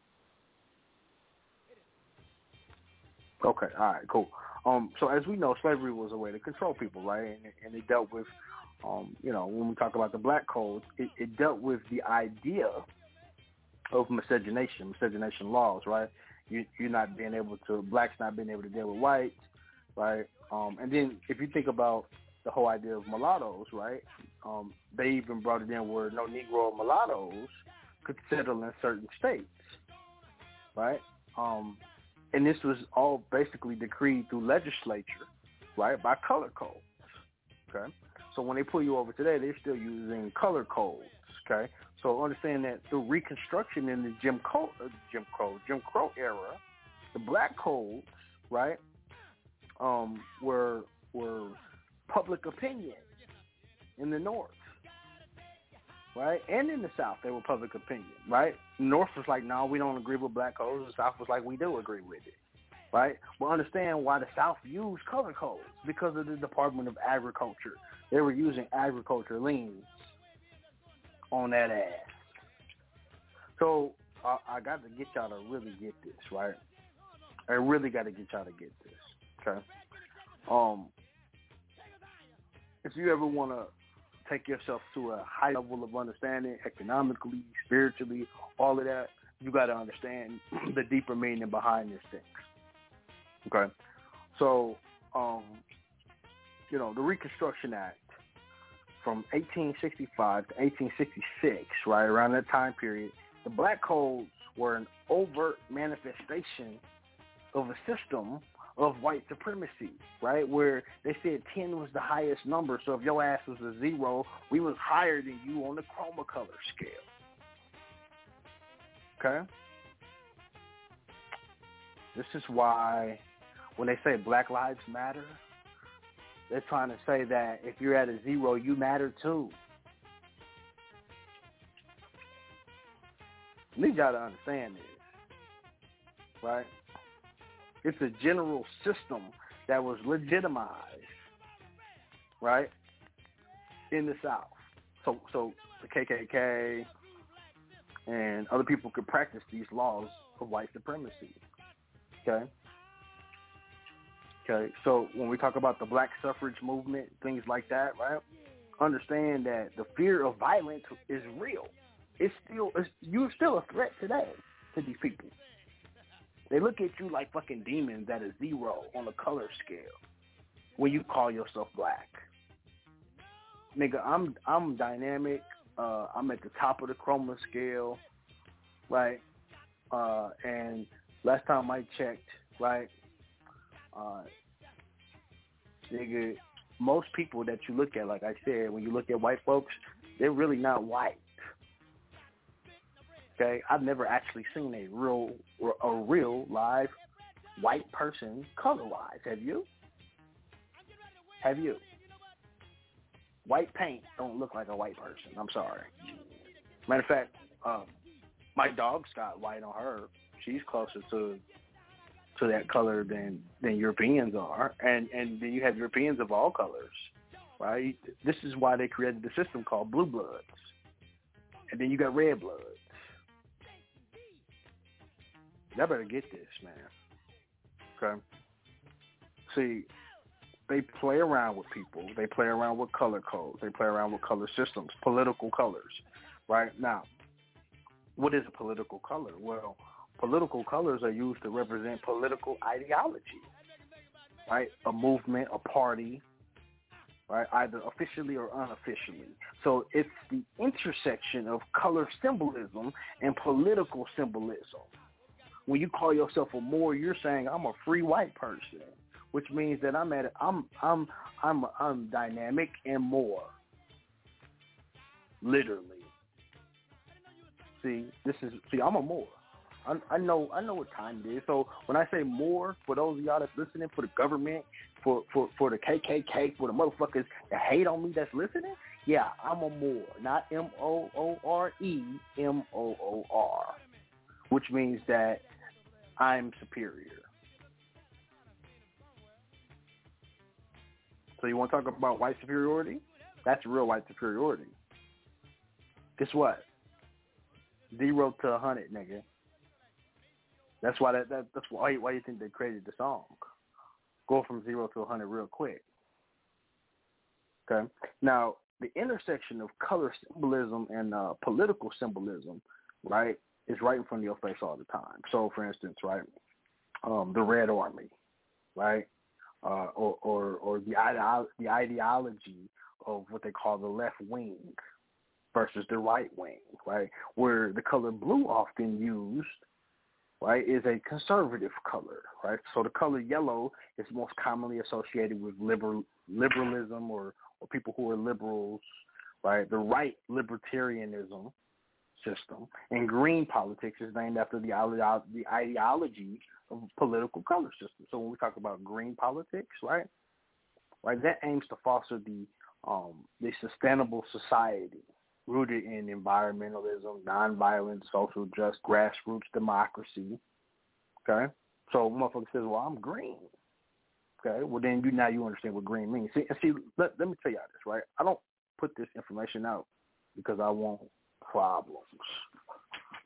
Okay, all right, cool. Um, so as we know, slavery was a way to control people, right? And, and it dealt with, um, you know, when we talk about the black codes, it, it dealt with the idea of miscegenation, miscegenation laws, right? You, you're not being able to, blacks not being able to deal with whites, right? Um, and then if you think about the whole idea of mulattoes, right? Um, they even brought it in where no Negro mulattoes could settle in certain states, right? Um, and this was all basically decreed through legislature, right, by color codes. Okay, so when they pull you over today, they're still using color codes. Okay, so understand that through Reconstruction in the Jim Crow, uh, Jim Crow, Jim Crow era, the black codes, right, um, were were public opinion in the North right? And in the South, they were public opinion, right? North was like, no, we don't agree with black codes. The South was like, we do agree with it, right? But understand why the South used color codes because of the Department of Agriculture. They were using agriculture liens on that ass. So I, I got to get y'all to really get this, right? I really got to get y'all to get this, okay? Um, if you ever want to take yourself to a high level of understanding, economically, spiritually, all of that, you got to understand (clears throat) the deeper meaning behind this thing. Okay, so um, you know the Reconstruction Act from 1865 to 1866, right around that time period, the black codes were an overt manifestation of a system of white supremacy, right? Where they said 10 was the highest number, so if your ass was a zero, we was higher than you on the chroma color scale. Okay? This is why when they say Black Lives Matter, they're trying to say that if you're at a zero, you matter too. I need y'all to understand this, right? It's a general system that was legitimized, right, in the South. So, so the KKK and other people could practice these laws of white supremacy. Okay. Okay. So when we talk about the Black suffrage movement, things like that, right? Understand that the fear of violence is real. It's still, it's, you're still a threat today to these people. They look at you like fucking demons at a zero on the color scale when you call yourself black. Nigga, I'm I'm dynamic. Uh, I'm at the top of the chroma scale, right? Uh, and last time I checked, right, uh, nigga, most people that you look at, like I said, when you look at white folks, they're really not white. Okay, I've never actually seen a real a real live white person color wise. Have you? Have you? White paint don't look like a white person. I'm sorry. Matter of fact, uh, my dog's got white on her. She's closer to to that color than than Europeans are, and and then you have Europeans of all colors, right? This is why they created the system called blue bloods, and then you got red bloods. Y'all better get this, man. Okay. See, they play around with people. They play around with color codes. They play around with color systems, political colors. Right now, what is a political color? Well, political colors are used to represent political ideology. Right, a movement, a party, right, either officially or unofficially. So it's the intersection of color symbolism and political symbolism when you call yourself a Moor, you're saying I'm a free white person, which means that I'm at I'm I'm I'm I'm dynamic and more. Literally. See, this is see, I'm a Moor. I, I know I know what time it is. So when I say more, for those of y'all that's listening, for the government, for for for the KKK, for the motherfuckers that hate on me that's listening, yeah, I'm a more, not M O O R E, M O O R, which means that I'm superior. So you want to talk about white superiority? That's real white superiority. Guess what? Zero to a hundred, nigga. That's why that, that that's why why you think they created the song. Go from zero to a hundred real quick. Okay. Now the intersection of color symbolism and uh, political symbolism, right, is right in front of your face all the time. So, for instance, right, um, the Red Army, right, uh, or, or or the ideolo- the ideology of what they call the left wing versus the right wing, right, where the color blue often used, right, is a conservative color, right. So the color yellow is most commonly associated with liberal liberalism or or people who are liberals, right. The right libertarianism system, and green politics is named after the ideology of political color system. So when we talk about green politics, right, right, that aims to foster the um, the sustainable society rooted in environmentalism, nonviolence, social justice, grassroots democracy. Okay, so motherfucker says, "Well, I'm green." Okay, well then you now you understand what green means. See, see, let, let me tell y'all this, right? I don't put this information out because I want problems.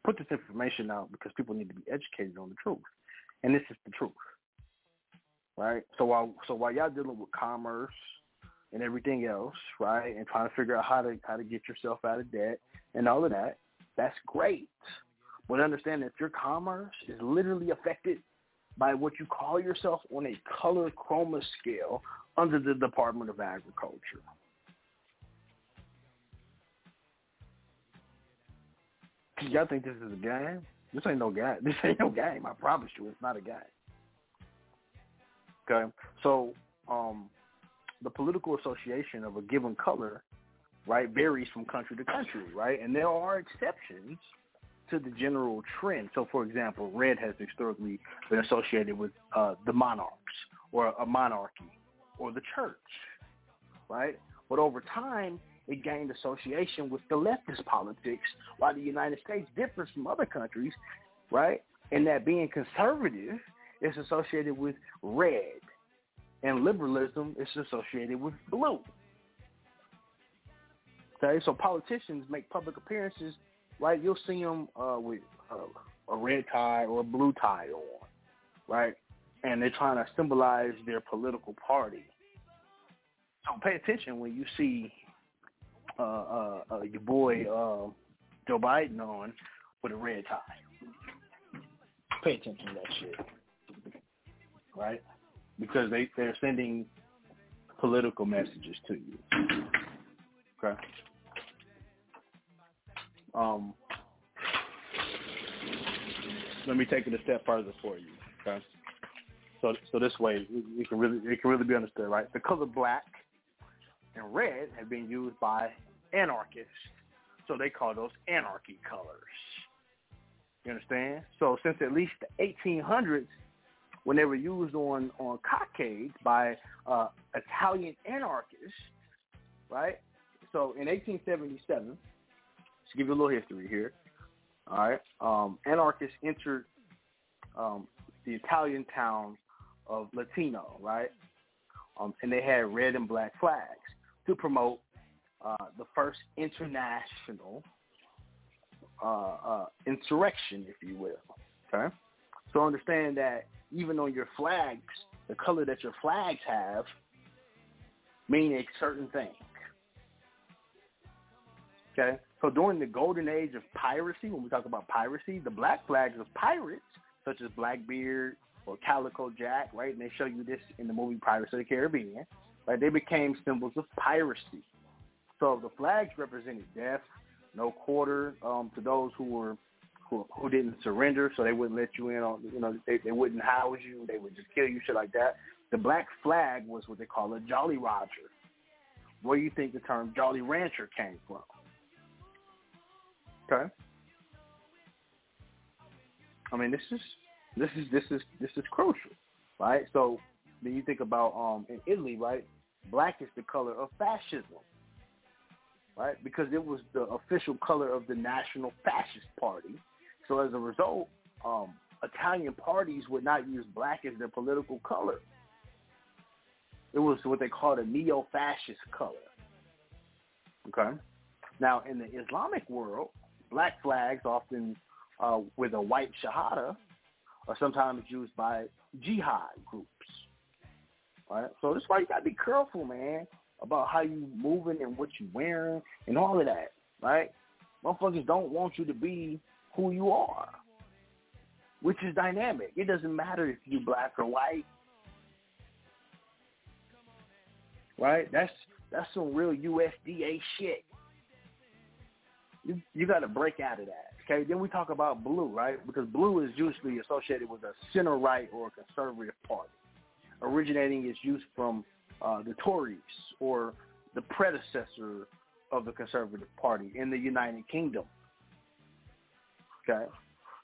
put this information out because people need to be educated on the truth, and this is the truth, right? So while so while y'all dealing with commerce and everything else, right, and trying to figure out how to how to get yourself out of debt and all of that, that's great. But understand that if your commerce is literally affected by what you call yourself on a color chroma scale under the Department of Agriculture. Y'all think this is a game? This ain't no game. (laughs) This ain't no game. I promise you, it's not a game. Okay, so um, the political association of a given color, right, varies from country to country, right, and there are exceptions to the general trend. So, for example, red has historically been associated with uh, the monarchs or a monarchy or the church, right? But over time, it gained association with the leftist politics, while the United States differs from other countries, right? In that being conservative is associated with red, and liberalism is associated with blue. Okay, so politicians make public appearances, right? You'll see them uh, with uh, a red tie or a blue tie on, right? And they're trying to symbolize their political party. So pay attention when you see uh, uh, uh, your boy uh, Joe Biden on with a red tie. Pay attention to that shit, right? Because they they're sending political messages to you. Okay. Um, let me take it a step further for you. Okay. So so this way it can really it can really be understood, right? The color black and red have been used by anarchists. So they call those anarchy colors. You understand? So since at least the 1800s, when they were used on, on cockades by uh, Italian anarchists, right? So in 1877, to give you a little history here, all right, um, anarchists entered um, the Italian town of Letino, right? Um, and they had red and black flags to promote uh, the first international uh, uh, insurrection, if you will. Okay, so understand that even on your flags, the color that your flags have mean a certain thing. Okay, so during the golden age of piracy, when we talk about piracy, the black flags of pirates, such as Blackbeard or Calico Jack, right, and they show you this in the movie Pirates of the Caribbean, right, they became symbols of piracy. So the flags represented death, no quarter um, to those who were who, who didn't surrender, so they wouldn't let you in on. You know, they, they wouldn't house you. They would just kill you, shit like that. The black flag was what they call a Jolly Roger. Where do you think the term Jolly Rancher came from? Okay. I mean, this is this is this is this is crucial, right? So then you think about um in Italy, right? Black is the color of fascism right? Because it was the official color of the National Fascist Party. So as a result, um, Italian parties would not use black as their political color. It was what they called a neo-fascist color. Okay. Now, in the Islamic world, black flags, often uh, with a white shahada, are sometimes used by jihad groups. Right. So that's why you gotta be careful, man about how you moving and what you wearing and all of that, right? Motherfuckers don't want you to be who you are, which is dynamic. It doesn't matter if you black or white, right? That's that's some real USDA shit. You you got to break out of that. Okay, then we talk about blue, right? Because blue is usually associated with a center right or a conservative party, originating its use from uh, the Tories or the predecessor of the Conservative Party in the United Kingdom. Okay.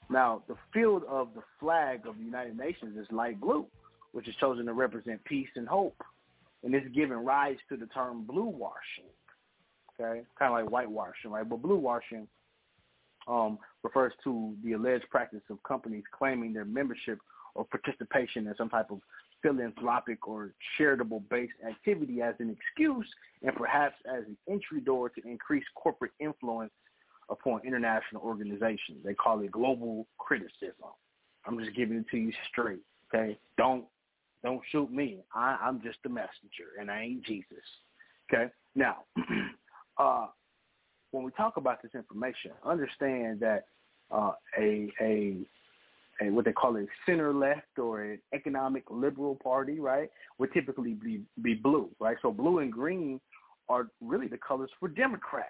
Now, the field of the flag of the United Nations is light blue, which is chosen to represent peace and hope, and it's given rise to the term blue washing. Okay, kind of like whitewashing, right? But blue washing um, refers to the alleged practice of companies claiming their membership or participation in some type of philanthropic or charitable based activity as an excuse and perhaps as an entry door to increase corporate influence upon international organizations. They call it global criticism. I'm just giving it to you straight. Okay, don't don't shoot me. I, I'm just the messenger, and I ain't Jesus. Okay. Now, (clears throat) uh, when we talk about this information, understand that uh, a a a what they call a center left or an economic liberal party, right, would typically be be blue, right? So blue and green are really the colors for Democrats.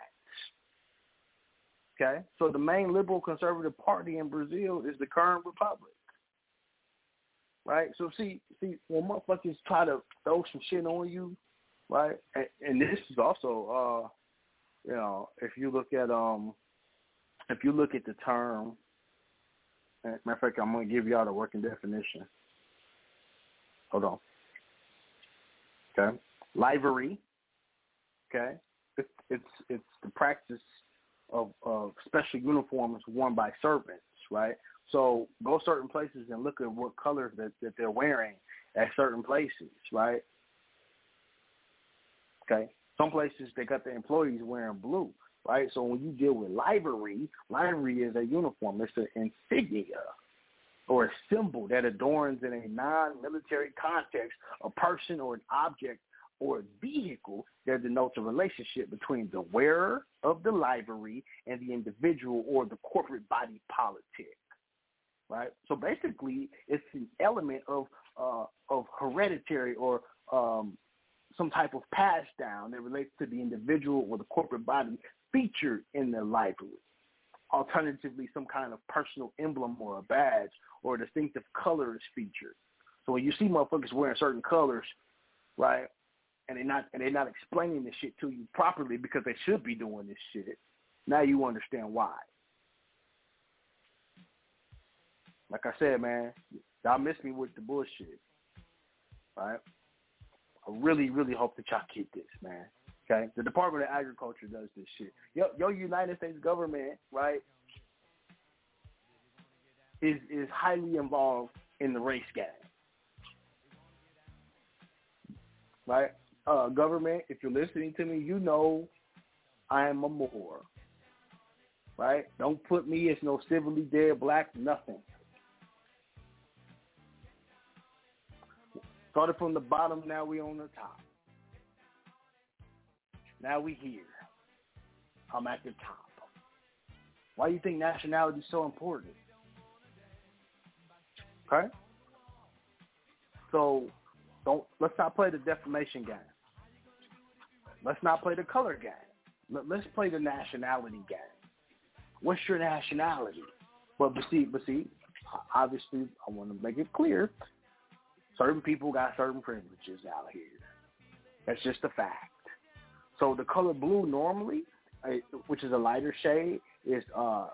Okay, so the main liberal conservative party in Brazil is the current republic, right? So see, see, when motherfuckers try to throw some shit on you, right? And, and this is also, uh, you know, if you look at um, if you look at the term, matter of fact, I'm gonna give y'all the working definition. Hold on. Okay, livery. Okay, it's it's it's the practice of, of special uniforms worn by servants, right? So go certain places and look at what colors that, that they're wearing at certain places, right? Okay. Some places they got the employees wearing blue, right? So when you deal with livery, livery is a uniform. It's an insignia or a symbol that adorns in a non-military context a person or an object or a vehicle that denotes a relationship between the wearer of the livery and the individual or the corporate body politic. Right? So basically, it's an element of uh, of hereditary or um, some type of pass down that relates to the individual or the corporate body featured in the livery. Alternatively, some kind of personal emblem or a badge or a distinctive color is featured. So when you see motherfuckers wearing certain colors, right, and they're not and they're not explaining this shit to you properly because they should be doing this shit. Now you understand why. Like I said, man, y'all miss me with the bullshit. Right? I really, really hope that y'all keep this, man. Okay? The Department of Agriculture does this shit. Your, yo United States government, right, is is highly involved in the race game. Right? uh, government, if you're listening to me, you know I am a Moor. Right? Don't put me as no civilly dead black nothing. Started from the bottom, now we on the top. Now we here. I'm at the top. Why do you think nationality is so important? Okay? So don't let's not play the defamation game. Let's not play the color game. Let's play the nationality game. What's your nationality? But, but see, but see, obviously, I want to make it clear. Certain people got certain privileges out here. That's just a fact. So the color blue normally, which is a lighter shade, is uh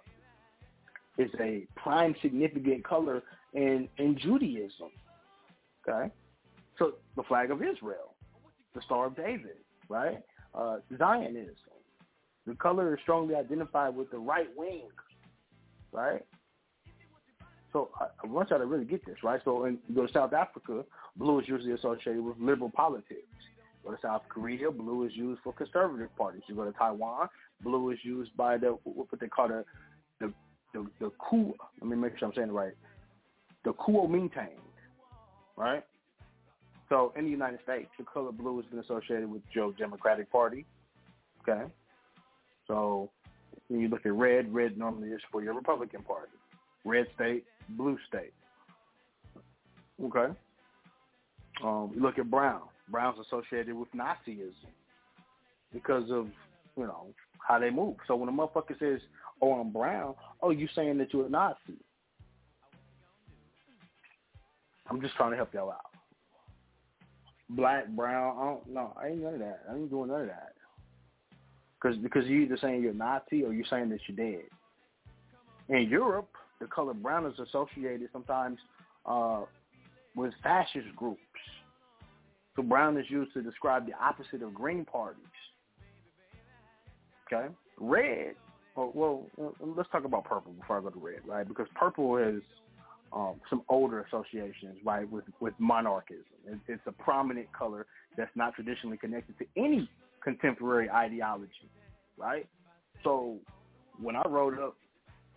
is a prime significant color in in Judaism. Okay, so the flag of Israel, the Star of David, right? Uh, Zionism. The color is strongly identified with the right wing, right? So I, I want y'all to really get this, right? So when you go to South Africa, blue is usually associated with liberal politics. Go to South Korea, blue is used for conservative parties. You go to Taiwan, blue is used by the what they call the the the, the coup. Let me make sure I'm saying it right. The Kuomintang, right? So in the United States, the color blue has been associated with Joe Democratic Party. Okay. So when you look at red, red normally is for your Republican Party. Red state, blue state. Okay. Um, you look at brown. Brown's associated with Nazism because of, you know, how they move. So when a motherfucker says, oh, I'm brown, oh, you saying that you're a Nazi. I'm just trying to help y'all out black, brown. I don't no, I ain't none of that. I ain't doing none of that. Cause because you're either saying you're Nazi or you're saying that you're dead. In Europe, the color brown is associated sometimes uh, with fascist groups. So brown is used to describe the opposite of green parties. Okay, red. Well, well, let's talk about purple before I go to red, right? Because purple is um, some older associations, right, with, with monarchism. It, it's a prominent color that's not traditionally connected to any contemporary ideology, right? So when I rode up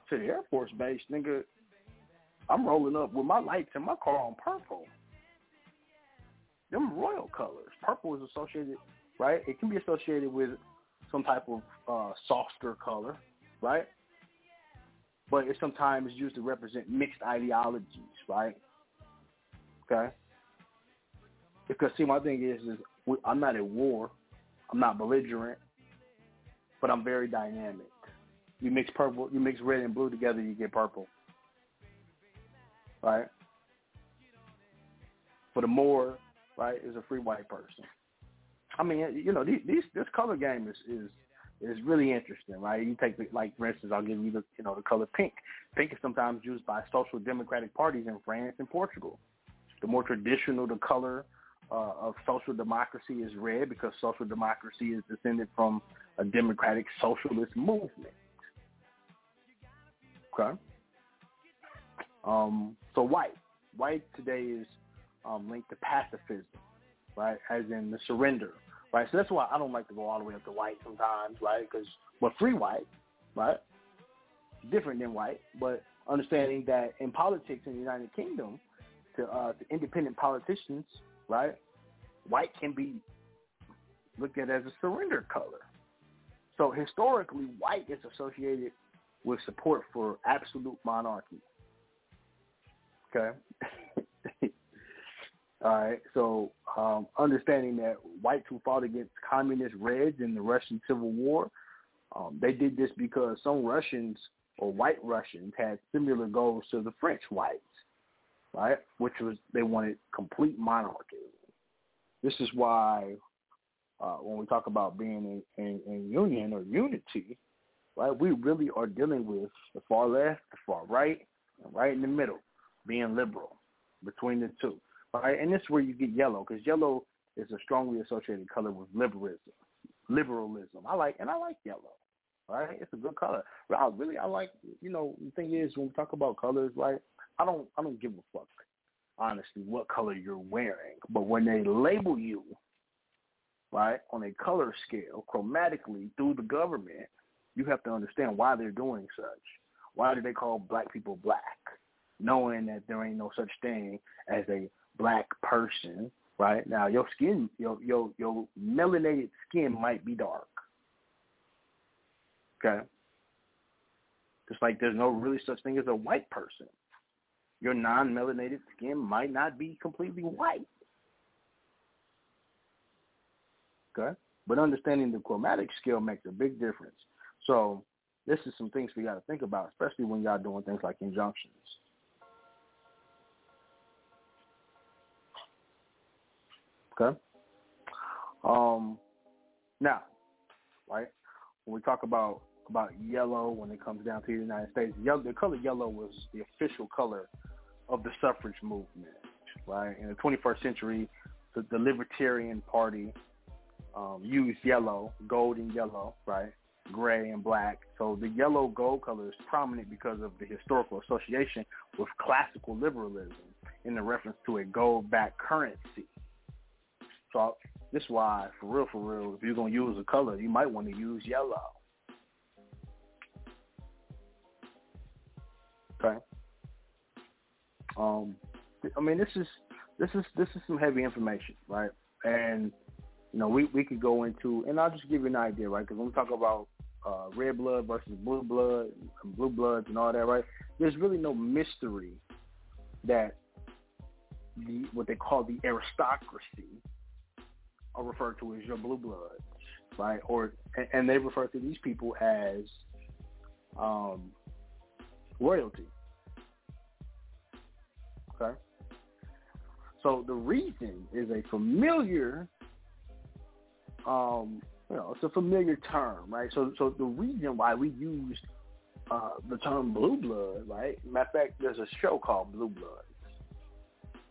to the Air Force base, nigga, I'm rolling up with my lights in my car on purple. Them royal colors. Purple is associated, right? It can be associated with some type of uh, softer color, right? But it's sometimes used to represent mixed ideologies, right? Okay. Because see, my thing is, is I'm not at war. I'm not belligerent, but I'm very dynamic. You mix purple, you mix red and blue together, you get purple. Right? For the Moor, right, is a free white person. I mean, you know, these, these this color game is is is really interesting, right? You take the, like for instance, I'll give you the you know the color pink. Pink is sometimes used by social democratic parties in France and Portugal. The more traditional the color uh, of social democracy is red because social democracy is descended from a democratic socialist movement. Okay. Um, so white, white today is um, linked to pacifism, right? As in the surrender, right? So that's why I don't like to go all the way up to white sometimes, right? Because but free white, right? Different than white, but understanding that in politics in the United Kingdom, to, uh, independent politicians, right, white can be looked at as a surrender color. So historically, white is associated with support for absolute monarchy. Okay. (laughs) All right. So um, understanding that whites who fought against communist Reds in the Russian Civil War, um, they did this because some Russians or white Russians had similar goals to the French whites, right? Which was they wanted complete monarchy. This is why uh, when we talk about being in, in, in union or unity, right, we really are dealing with the far left, the far right, and right in the middle, being liberal between the two. And this is where you get yellow, because yellow is a strongly associated color with liberalism. Liberalism. I like, and I like yellow. Right? It's a good color. I really, I like. You know, the thing is, when we talk about colors, right? I don't, I don't give a fuck, honestly, what color you're wearing. But when they label you, right, on a color scale, chromatically through the government, you have to understand why they're doing such. Why do they call black people black? Knowing that there ain't no such thing as a black person, right? Now your skin, your your your melanated skin might be dark. Okay. Just like there's no really such thing as a white person. Your non-melanated skin might not be completely white. Okay? But understanding the chromatic scale makes a big difference. So this is some things we got to think about, especially when y'all doing things like injunctions. Okay. Um, now, right when we talk about about yellow, when it comes down to the United States, yellow, the color yellow was the official color of the suffrage movement. Right in the 21st century, the, the Libertarian Party um, used yellow, gold and yellow, right, gray and black. So the yellow gold color is prominent because of the historical association with classical liberalism in the reference to a gold-backed currency. So this is why, for real, for real, if you're gonna use a color, you might want to use yellow. Okay. Um, I mean, this is this is this is some heavy information, right? And you know, we we could go into, and I'll just give you an idea, right? Because when we talk about uh, red blood versus blue blood, and blue bloods, and all that, right? There's really no mystery that the what they call the aristocracy are referred to as your blue bloods, right? Or and they refer to these people as um, royalty. Okay. So the reason is a familiar, um, you know, it's a familiar term, right? So, so the reason why we used uh, the term blue blood, right? Matter of fact, there's a show called Blue Bloods.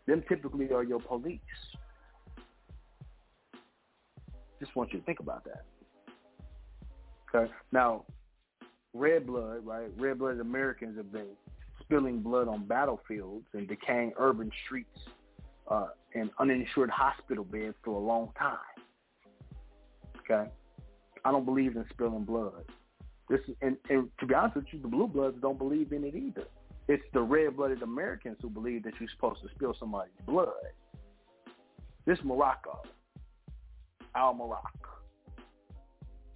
Them typically are your police. Just want you to think about that. Okay. Now, red blood, right? Red blooded Americans have been spilling blood on battlefields and decaying urban streets uh, and uninsured hospital beds for a long time. Okay? I don't believe in spilling blood. This and, and to be honest with you, the blue bloods don't believe in it either. It's the red blooded Americans who believe that you're supposed to spill somebody's blood. This Morocco, Al Morocco.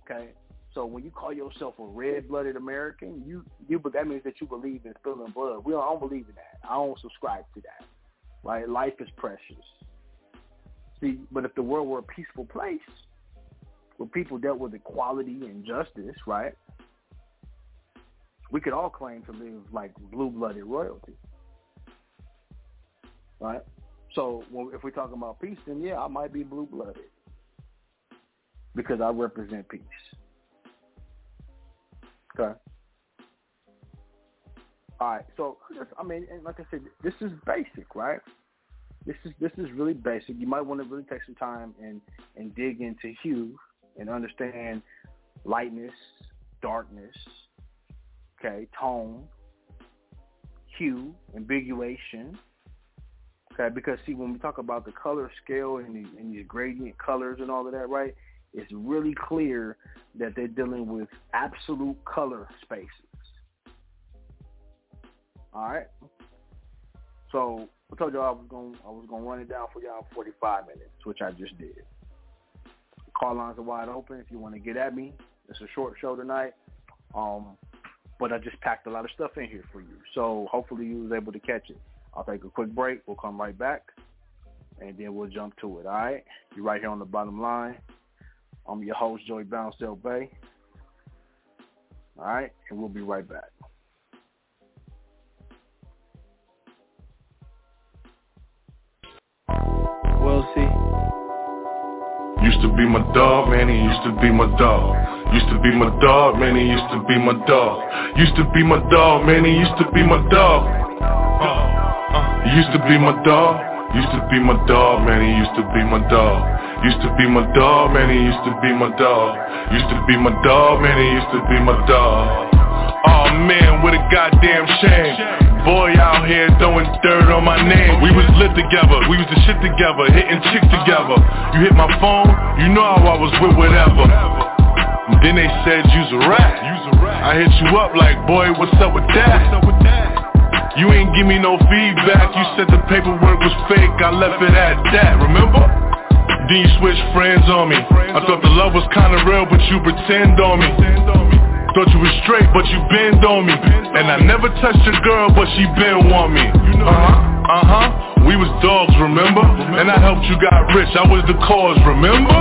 Okay, so when you call yourself a red-blooded American, you you that means that you believe in spilling blood. We don't, I don't believe in that. I don't subscribe to that. Right? Life is precious. See, but if the world were a peaceful place, where people dealt with equality and justice, right? We could all claim to live like blue-blooded royalty, right? So well, if we're talking about peace, then yeah, I might be blue-blooded because I represent peace. Okay. All right. So I mean, and like I said, this is basic, right? This is this is really basic. You might want to really take some time and and dig into hue and understand lightness, darkness, okay, tone, hue, ambiguation. Okay, because see, when we talk about the color scale and, the, and these gradient colors and all of that, right? It's really clear that they're dealing with absolute color spaces. All right. So I told y'all I was going I was to run it down for y'all 45 minutes, which I just did. Call lines are wide open if you want to get at me. It's a short show tonight. Um, but I just packed a lot of stuff in here for you. So hopefully you was able to catch it. I'll take a quick break. We'll come right back, and then we'll jump to it. All right? You're right here on the bottom line. I'm your host, Joey Bouncedale Bay. All right? And we'll be right back. We'll see. Used to be my dog, man, he used to be my dog. Used to be my dog, man, he used to be my dog. Used to be my dog, man, he used to be my dog. Uh, used to be my dog. Used to be my dog, man, he used to be my dog. Used to be my dog, man, he used to be my dog. Used to be my dog, man, he used to be my dog. Oh man, what a goddamn shame. Boy out here throwing dirt on my name. We was lit together, we was the shit together, hitting chick together. You hit my phone, you know how I was with whatever. Then they said you's a rat. I hit you up like, boy, what's up with that? You ain't give me no feedback. You said the paperwork was fake. I left it at that. Remember? Then you switched friends on me. I thought the love was kinda real, but you pretend on me. Thought you was straight, but you bend on me. And I never touched a girl, but she been on me. Uh-huh, uh-huh. We was dogs, remember? And I helped you got rich. I was the cause, remember?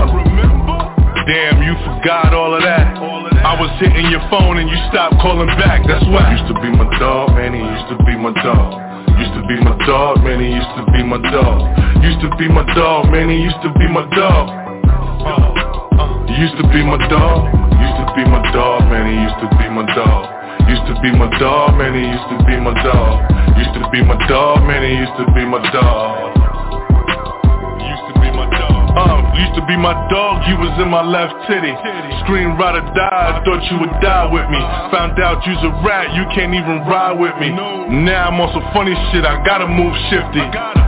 Damn, you forgot all of that. I was hitting your phone and you stopped calling back. That's why. Used to be my dog, man. He used to be my dog. Used to be my dog, man. He used to be my dog. Used to be my dog, man. He used to be my dog. Used to be my dog. Used to be my dog, man. He used to be my dog. Used to be my dog, man. He used to be my dog. Used to be my dog, man. He used to be my dog. Uh, used to be my dog, you was in my left titty. Scream ride or die, thought you would die with me. Found out you's a rat, you can't even ride with me. Now I'm on some funny shit, I gotta move shifty.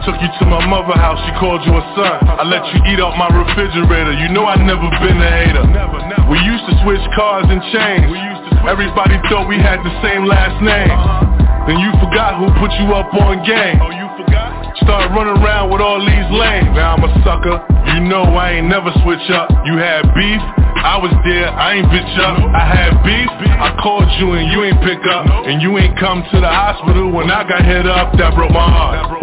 Took you to my mother house, she called you a son. I let you eat out my refrigerator, you know I never been a hater. We used to switch cars and chains. Everybody thought we had the same last name. Then you forgot who put you up on game. Start running around with all these lanes. Now I'm a sucker. You know I ain't never switch up. You had beef. I was there. I ain't bitch up. I had beef. I called you and you ain't pick up. And you ain't come to the hospital when I got hit up. That broke my heart.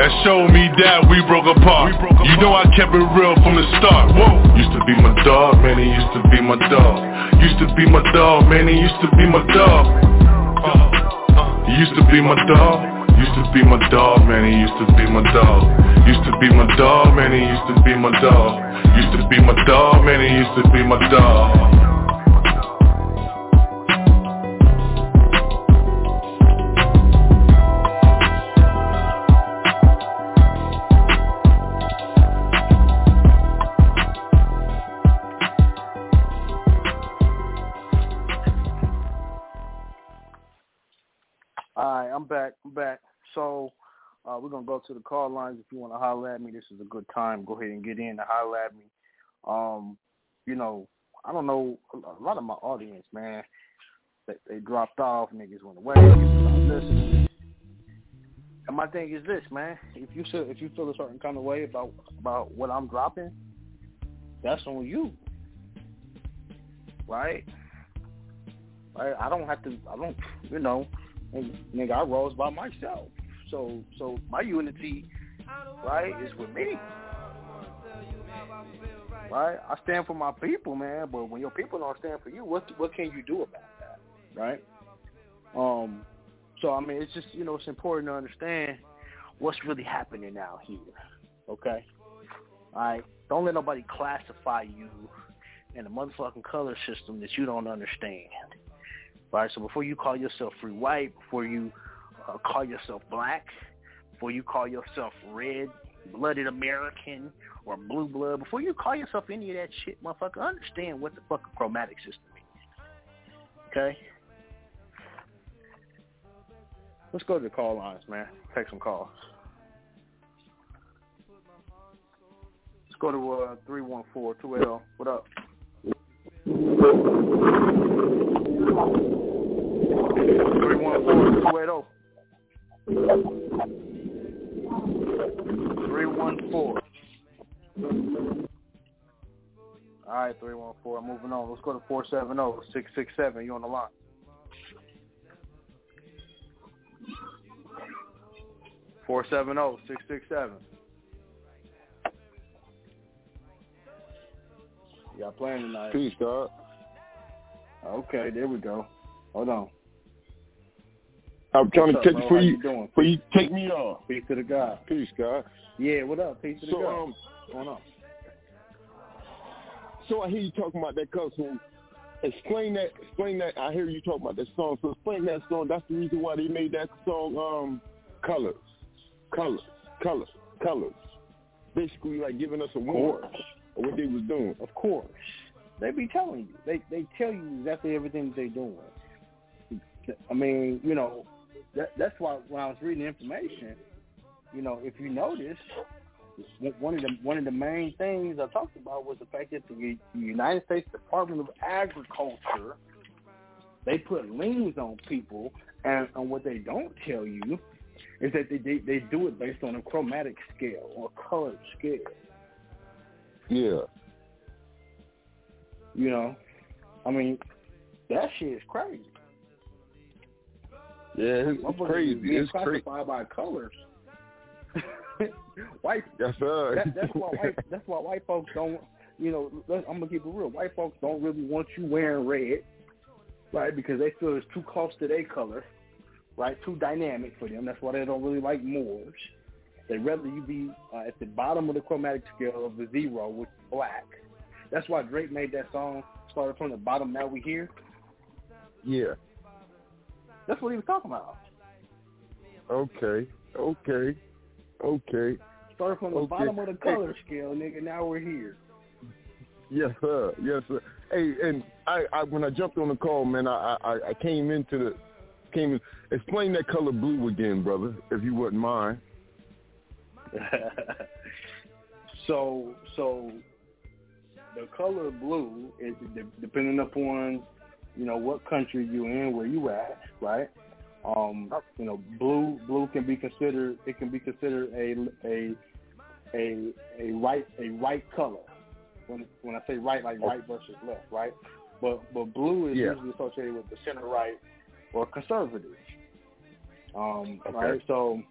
That showed me that we broke apart. You know I kept it real from the start. Whoa. Used to be my dog, man. He used to be my dog. Used to be my dog, man. He used to be my dog. He used to be my dog. Used to be my dog, man, he used to be my dog. Used to be my dog, man, he used to be my dog. Used to be my dog, man, he used to be my dog. I'm back. I'm back. So uh, we're gonna go to the call lines. If you want to holler at me, this is a good time. Go ahead and get in and holler at me. Um, you know, I don't know a lot of my audience, man. They, they dropped off, niggas went away. And my thing is this, man. If you feel if you feel a certain kind of way about about what I'm dropping, that's on you, right? Right? I don't have to. I don't. You know, nigga, I rose by myself. So so my unity, right, is with me. Right? I stand for my people, man. But when your people don't stand for you, what what can you do about that? Right? Um. So I mean, it's just you know, it's important to understand what's really happening out here. Okay. All right. Don't let nobody classify you in a motherfucking color system that you don't understand. Right. So before you call yourself free white, before you uh, call yourself black, before you call yourself red blooded American or blue blood, before you call yourself any of that shit, motherfucker, understand what the fuck a chromatic system is. Okay? Let's go to the call lines, man. Take some calls. Let's go to uh, 314-280. What up? All right, 314. I'm moving on. Let's go to 470-667. You on the line. Four seven zero six six seven. You got playing tonight. Peace, God. Okay, there we go. Hold on. I'm trying What's to up, take bro? for you, you doing? for you take me off. Peace to the God. Peace, God. Yeah, what up? Peace to the God. um, What's going on? So I hear you talking about that. So explain that. Explain that. I hear you talking about that song. So explain that song. That's the reason why they made that song. Um, colors, colors, colors, colors. Basically, like giving us a warning of what they was doing. Of course. They be telling you. They they tell you exactly everything that they're doing. I mean, you know, that that's why when I was reading the information, you know, if you notice, one of the one of the main things I talked about was the fact that the, the United States Department of Agriculture they put liens on people, and, and what they don't tell you is that they, they they do it based on a chromatic scale or colored scale. Yeah. You know, I mean, that shit is crazy. Yeah, it's crazy. It's crazy. classified by colors. (laughs) (laughs) white. Yes, sir. That, that's why white. That's why white folks don't. You know, I'm gonna keep it real. White folks don't really want you wearing red, right? Because they feel it's too close to their color, right? Too dynamic for them. That's why they don't really like Moors. They'd rather you be uh, at the bottom of the chromatic scale of the zero, which is black. That's why Drake made that song. Started from the bottom, now we here. Yeah. That's what he was talking about. Okay. Okay. Okay. Start from the Okay. bottom of the Hey. color scale, nigga. Now we're here. Yes, sir. Yes, sir. Hey, and I, I when I jumped on the call, man, I, I, I came into the came in. Explain that color blue again, brother, if you wouldn't mind. (laughs) so, so the color blue is de- depending upon you know what country you in, where you at, right? Um, you know, blue blue can be considered it can be considered a a a a right a right color. When when I say right, like right versus left, right? But but blue is Yeah. usually associated with the center right or conservative. Um, Okay. Right. So,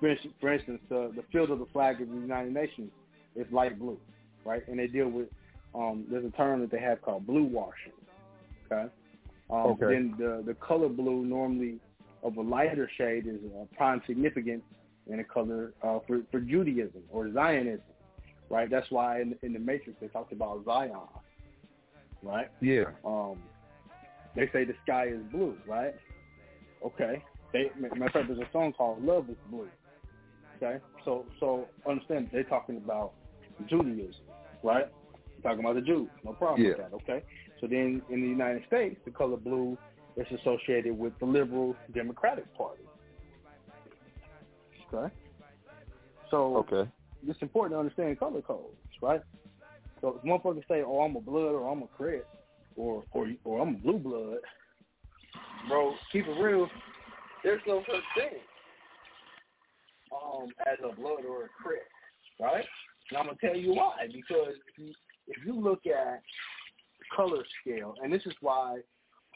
for instance, for instance uh, the field of the flag of the United Nations is light blue, right? And they deal with um, there's a term that they have called blue washing. Okay. Um, Okay. Then the the color blue normally of a lighter shade is uh, prime significance in a color uh, for for Judaism or Zionism, right? That's why in, in the Matrix they talked about Zion, right? Yeah. Um, they say the sky is blue, right? Okay. They, matter of fact, there's a song called "Love Is Blue." Okay, so so understand they're talking about Judaism, right? Talking about the Jews, no problem with that. Okay, so then in the United States, the color blue is associated with the liberal Democratic Party. Okay, so Okay. it's important to understand color codes, right? So if motherfuckers say, "Oh, I'm a blood," or "I'm a crip," or or or I'm a blue blood, bro, keep it real. There's no such thing um as a blood or a crip, right? And I'm gonna tell you why. Because if you if you look at color scale, and this is why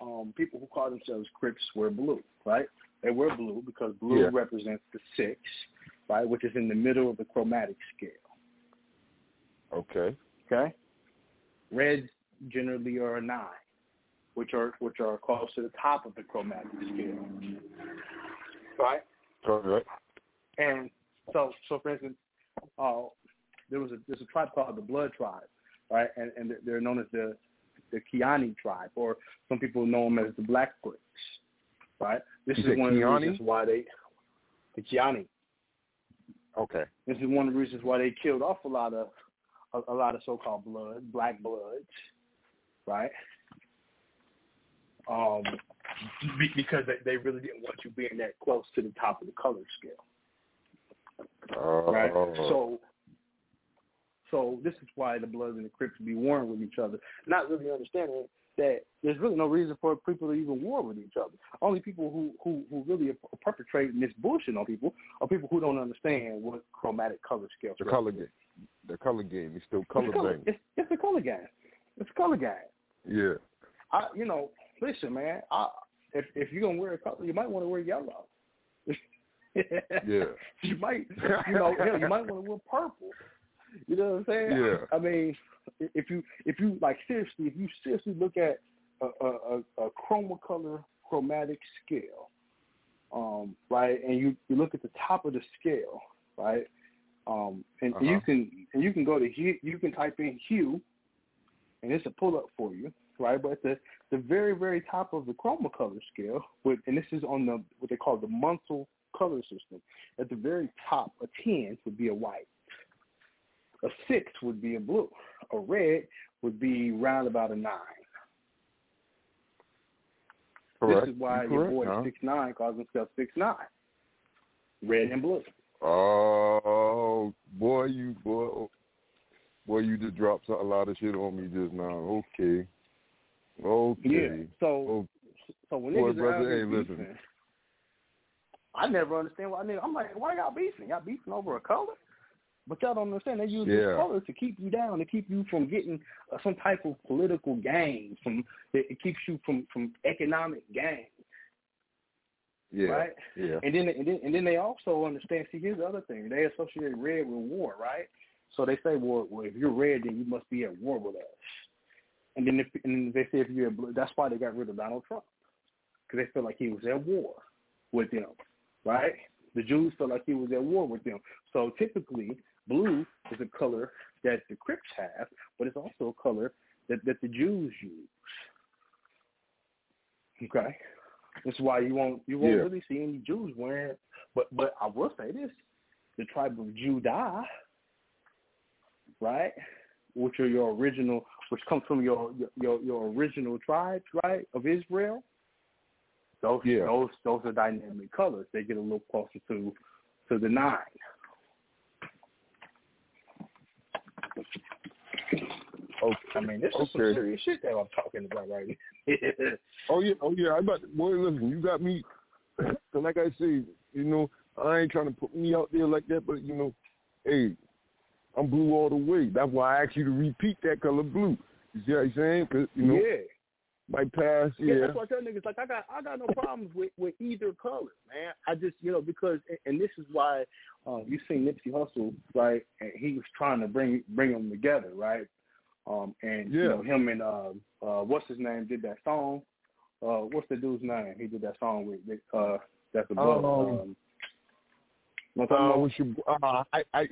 um people who call themselves Crips wear blue, right? They wear blue because blue Yeah. represents the six, right, which is in the middle of the chromatic scale. Okay. Okay. Reds generally are a nine, which are which are close to the top of the chromatic scale. Right? All right. And so so for instance, uh there was a there's a tribe called the Blood Tribe, right? And and they're known as the the Kiani tribe, or some people know them as the Black Bricks. Right? This You is one of the reasons why they the Kiani. Okay. This is one of the reasons why they killed off a lot of a, a lot of so-called blood, black bloods, right? Um, be- because they, they really didn't want you being that close to the top of the color scale, right? Oh. So, so this is why the Bloods and the Crips be warring with each other, not really understanding that there's really no reason for people to even war with each other. Only people who who who really are perpetrating this bullshit on people are people who don't understand what chromatic color scale. the color game. The color game is still color it's, color, bang. it's, it's a color game. It's a color game. Yeah. I, you know, listen, man. I, if if you're gonna wear a color, you might want to wear yellow. (laughs) Yeah. you might, you know, hell, you might want to wear purple. You know what I'm saying? Yeah. I mean, if you if you like seriously, if you seriously look at a a, a, chroma color chromatic scale, um, right, and you you look at the top of the scale, right, um, and Uh-huh. you can and you can go to hue, you can type in hue, and it's a pull up for you, right? But the the very very top of the chroma color scale, with and this is on the what they call the Munsell color system. At the very top, a ten would be a white. A six would be a blue. A red would be round about a nine. Correct. This is why You're your boy huh? six nine calls himself six nine. Red and blue. Oh boy, you boy, boy, you just dropped a lot of shit on me just now. Okay, okay. Yeah. So Oh, so when boy, niggas out brother, listen. beefing, I never understand why niggas. I'm like, why y'all beefing? Y'all beefing over a color? But y'all don't understand. They use Yeah. this color to keep you down, to keep you from getting uh, some type of political gain. From it, it keeps you from from economic gain. yeah, right? yeah. And then and then and then they also understand. See, here's the other thing: they associate red with war, right? So they say, well, well if you're red, then you must be at war with us. And then if and they say if you're blue, that's why they got rid of Donald Trump because they feel like he was at war with them, right? The Jews felt like he was at war with them. So typically, blue is a color that the Crips have, but it's also a color that, that the Jews use. Okay, that's why you won't you won't Yeah. really see any Jews wearing. But but I will say this: the tribe of Judah, right, which are your original, which comes from your your your original tribes, right, of Israel. Those Yeah. those those are dynamic colors. They get a little closer to to the nine. Okay. I mean, this is some serious shit that I'm talking about right here. (laughs) Oh yeah, oh yeah. I about boy, listen, you got me. (clears throat) So like I say, you know, I ain't trying to put me out there like that, but you know, hey, I'm blue all the way. That's why I asked you to repeat that color blue. You see what I'm saying? 'Cause, you know, yeah. my past, Yeah, yeah. that's why I tell niggas like I got I got no problems with with either color, man. I just you know because and this is why um, you seen Nipsey Hussle right, and he was trying to bring bring them together, right? Um, and you Yeah. know him and uh, uh, what's his name did that song. Uh, what's the dude's name? He did that song with uh, that's a book. Um, Um, you Uh, what's your, uh, I, I,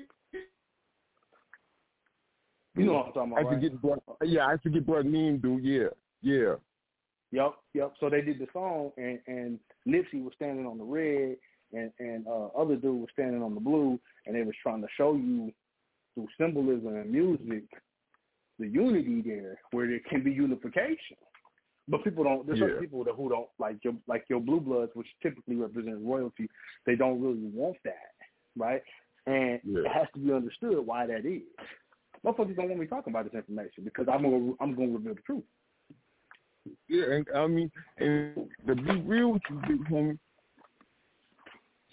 You know what I'm talking about, I right? forget, bro, yeah, I forget what name, dude. Yeah, yeah. Yep, yep. So they did the song, and and Nipsey was standing on the red, and and uh, other dude was standing on the blue, and they was trying to show you through symbolism and music the unity there, where there can be unification. But people don't. There's Yeah. some people that who don't like your like your blue bloods, which typically represent royalty. They don't really want that, right? And Yeah. it has to be understood why that is. motherfuckers don't want me talking about this information because I'm gonna I'm gonna reveal the truth. Yeah, and I mean, and to be real with you, big homie.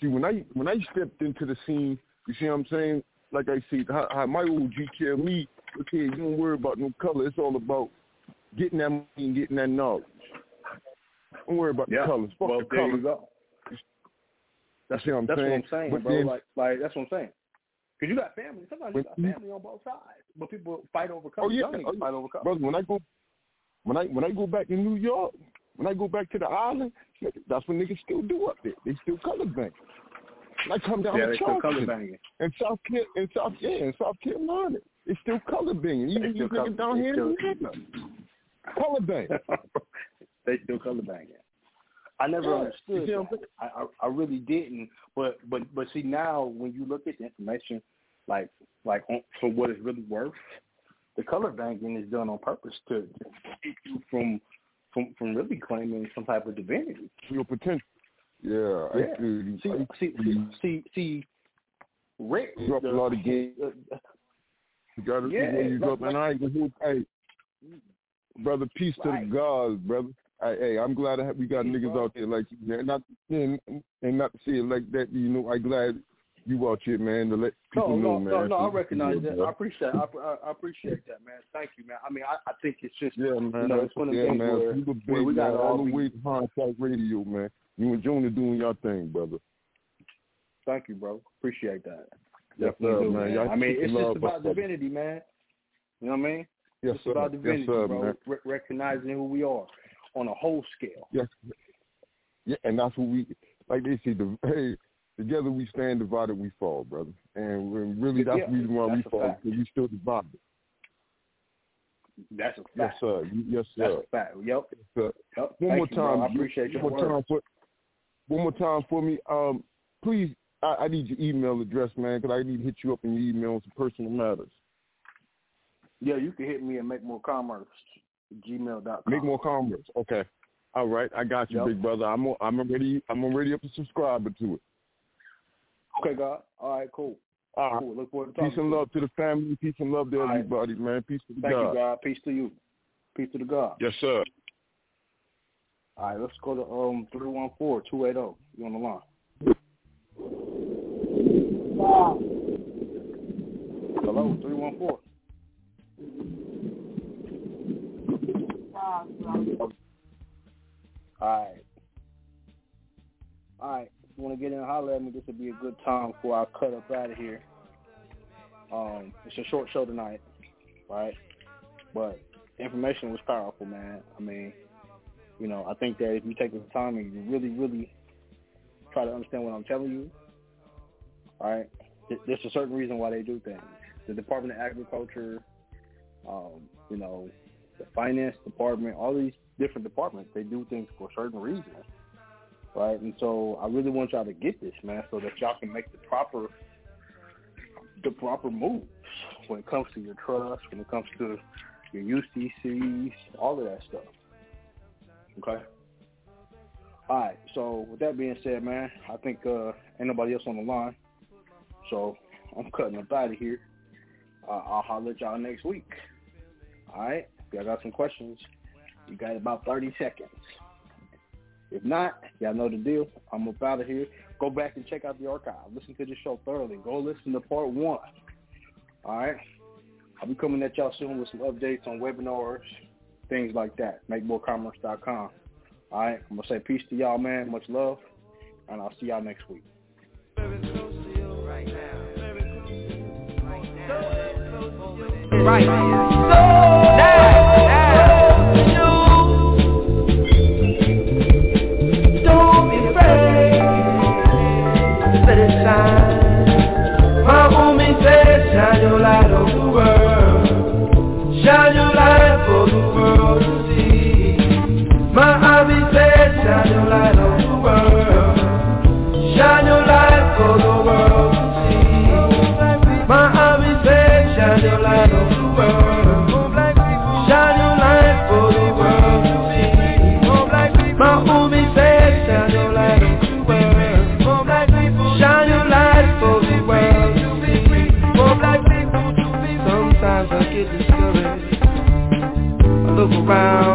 See, when I when I stepped into the scene, you see what I'm saying? Like I said, how, how my OG tell me, okay, you don't worry about no color. It's all about getting that money and getting that knowledge. Don't worry about Yeah. the colors. Fuck well, the colors. go. That's what I'm That's saying. That's what I'm saying, But bro. then- like, like that's what I'm saying. Because you got family. Sometimes you got family on both sides, but people fight over Oh colors. yeah, oh, yeah. fight over colors. brother. When I go, when I when I go back to New York, when I go back to the island, that's what niggas still do up there. They still color bang. I come down Yeah, to they still color Charleston, banging. in South Car- in South yeah, in South Carolina, they still color banging. Even They these still color- niggas down here in still- Atlanta, color bang. they still color banging. I never Yeah, understood you see what I'm that. I, I I really didn't. But but but see now when you look at the information, like like on, for what it's really worth, the color banking is done on purpose to, to keep you from from from really claiming some type of divinity. Your potential. Yeah, Yeah. feel you. See I see see see, see Rick drop a lot of games. uh, You gotta Yeah, see where you drop, and I ain't gonna. Hey, brother, peace to the gods, brother. Hey, hey, I'm glad I we got niggas bro. out there like you, man. Not and, and not to say it like that. You know, I glad you out here, man. To let people no, know, man. no, no. I recognize yeah, that. I appreciate. I, I, I appreciate that, man. Thank you, man. I mean, I, I think it's just Yeah, man. you know, it's one of the yeah, things man. where, you where we got all the way to Contact Radio, man. You and Jonah doing your thing, brother. Thank you, bro. Appreciate that. Yes, sir, do, man. Y'all I mean, it's just about divinity, man. You know what I mean? Yes, it's sir. about Yes, divinity, sir, bro. man. Re- recognizing who we are on a whole scale. Yes. Yeah, and that's what we like. They say, the, (laughs) hey, together we stand, divided we fall, brother. And really, that's Yeah, the reason why we fall because we still divided. That's a fact. Yes, sir. You- Yes, That's a fact. Yep. Yes, sir. Yep. One Thank more you, bro. time. I appreciate your one more time for one more time for me. Um, please, I, I need your email address, man, because I need to hit you up in your email on some personal matters. Yeah, you can hit me at make more commerce gmail.com. Make more commerce. Okay. All right, I got you, Yep. big brother. I'm al- I'm already I'm already up a subscriber to it. Okay, God. All right, cool. All right. Cool. Look forward to talking. Peace and to you. love to the family. Peace and love to All right. everybody, man. Peace to Thank God. you, God. Peace to you. Peace to the God. Yes, sir. All right, let's go to um three one four two eight zero. You on the line? Hello, three one four. All right. All right. If you want to get in and holler at me, this would be a good time before I cut up out of here. Um, it's a short show tonight, right? But information was powerful, man. I mean, you know, I think that if you take the time and you really, really try to understand what I'm telling you, all right, there's a certain reason why they do things. The Department of Agriculture, um, you know, the finance department, all these different departments, they do things for certain reasons, right? And so I really want y'all to get this, man, so that y'all can make the proper, the proper moves when it comes to your trust, when it comes to your UCCs, all of that stuff. Okay. All right. So with that being said, man, I think uh, ain't nobody else on the line, so I'm cutting up out of here. Uh, I'll holler at y'all next week. All right. If y'all got some questions, you got about 30 seconds. If not, y'all know the deal. I'm up out of here. Go back and check out the archive. Listen to the show thoroughly. Go listen to part one. All right. I'll be coming at y'all soon with some updates on webinars, things like that. MakeMoreCommerce.com. All right. I'm to say peace to y'all, man. Much love. And I'll see y'all next week. Right. So found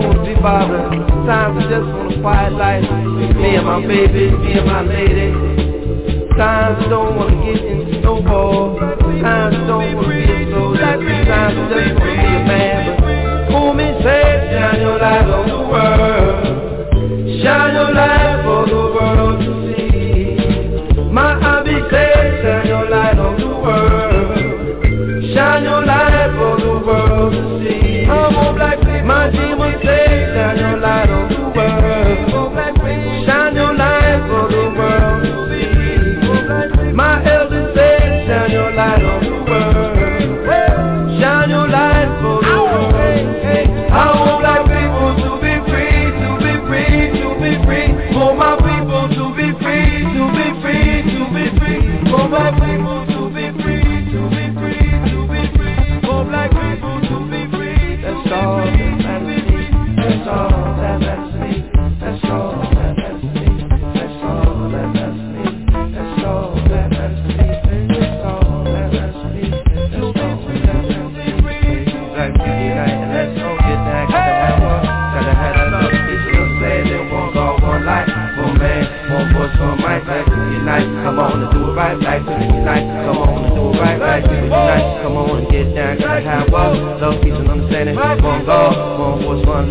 don't be bothered. Times I just want a quiet life. Me and my baby, me and my lady. Times I don't wanna get into no ball. Times I don't wanna be a soldier. Times I just wanna be a man. But pull me safe, shine your light on the world. Shine your light for the world.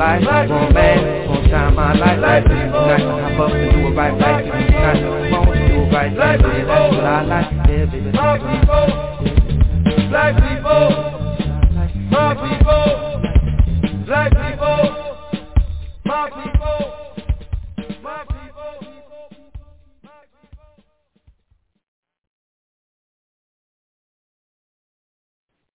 life.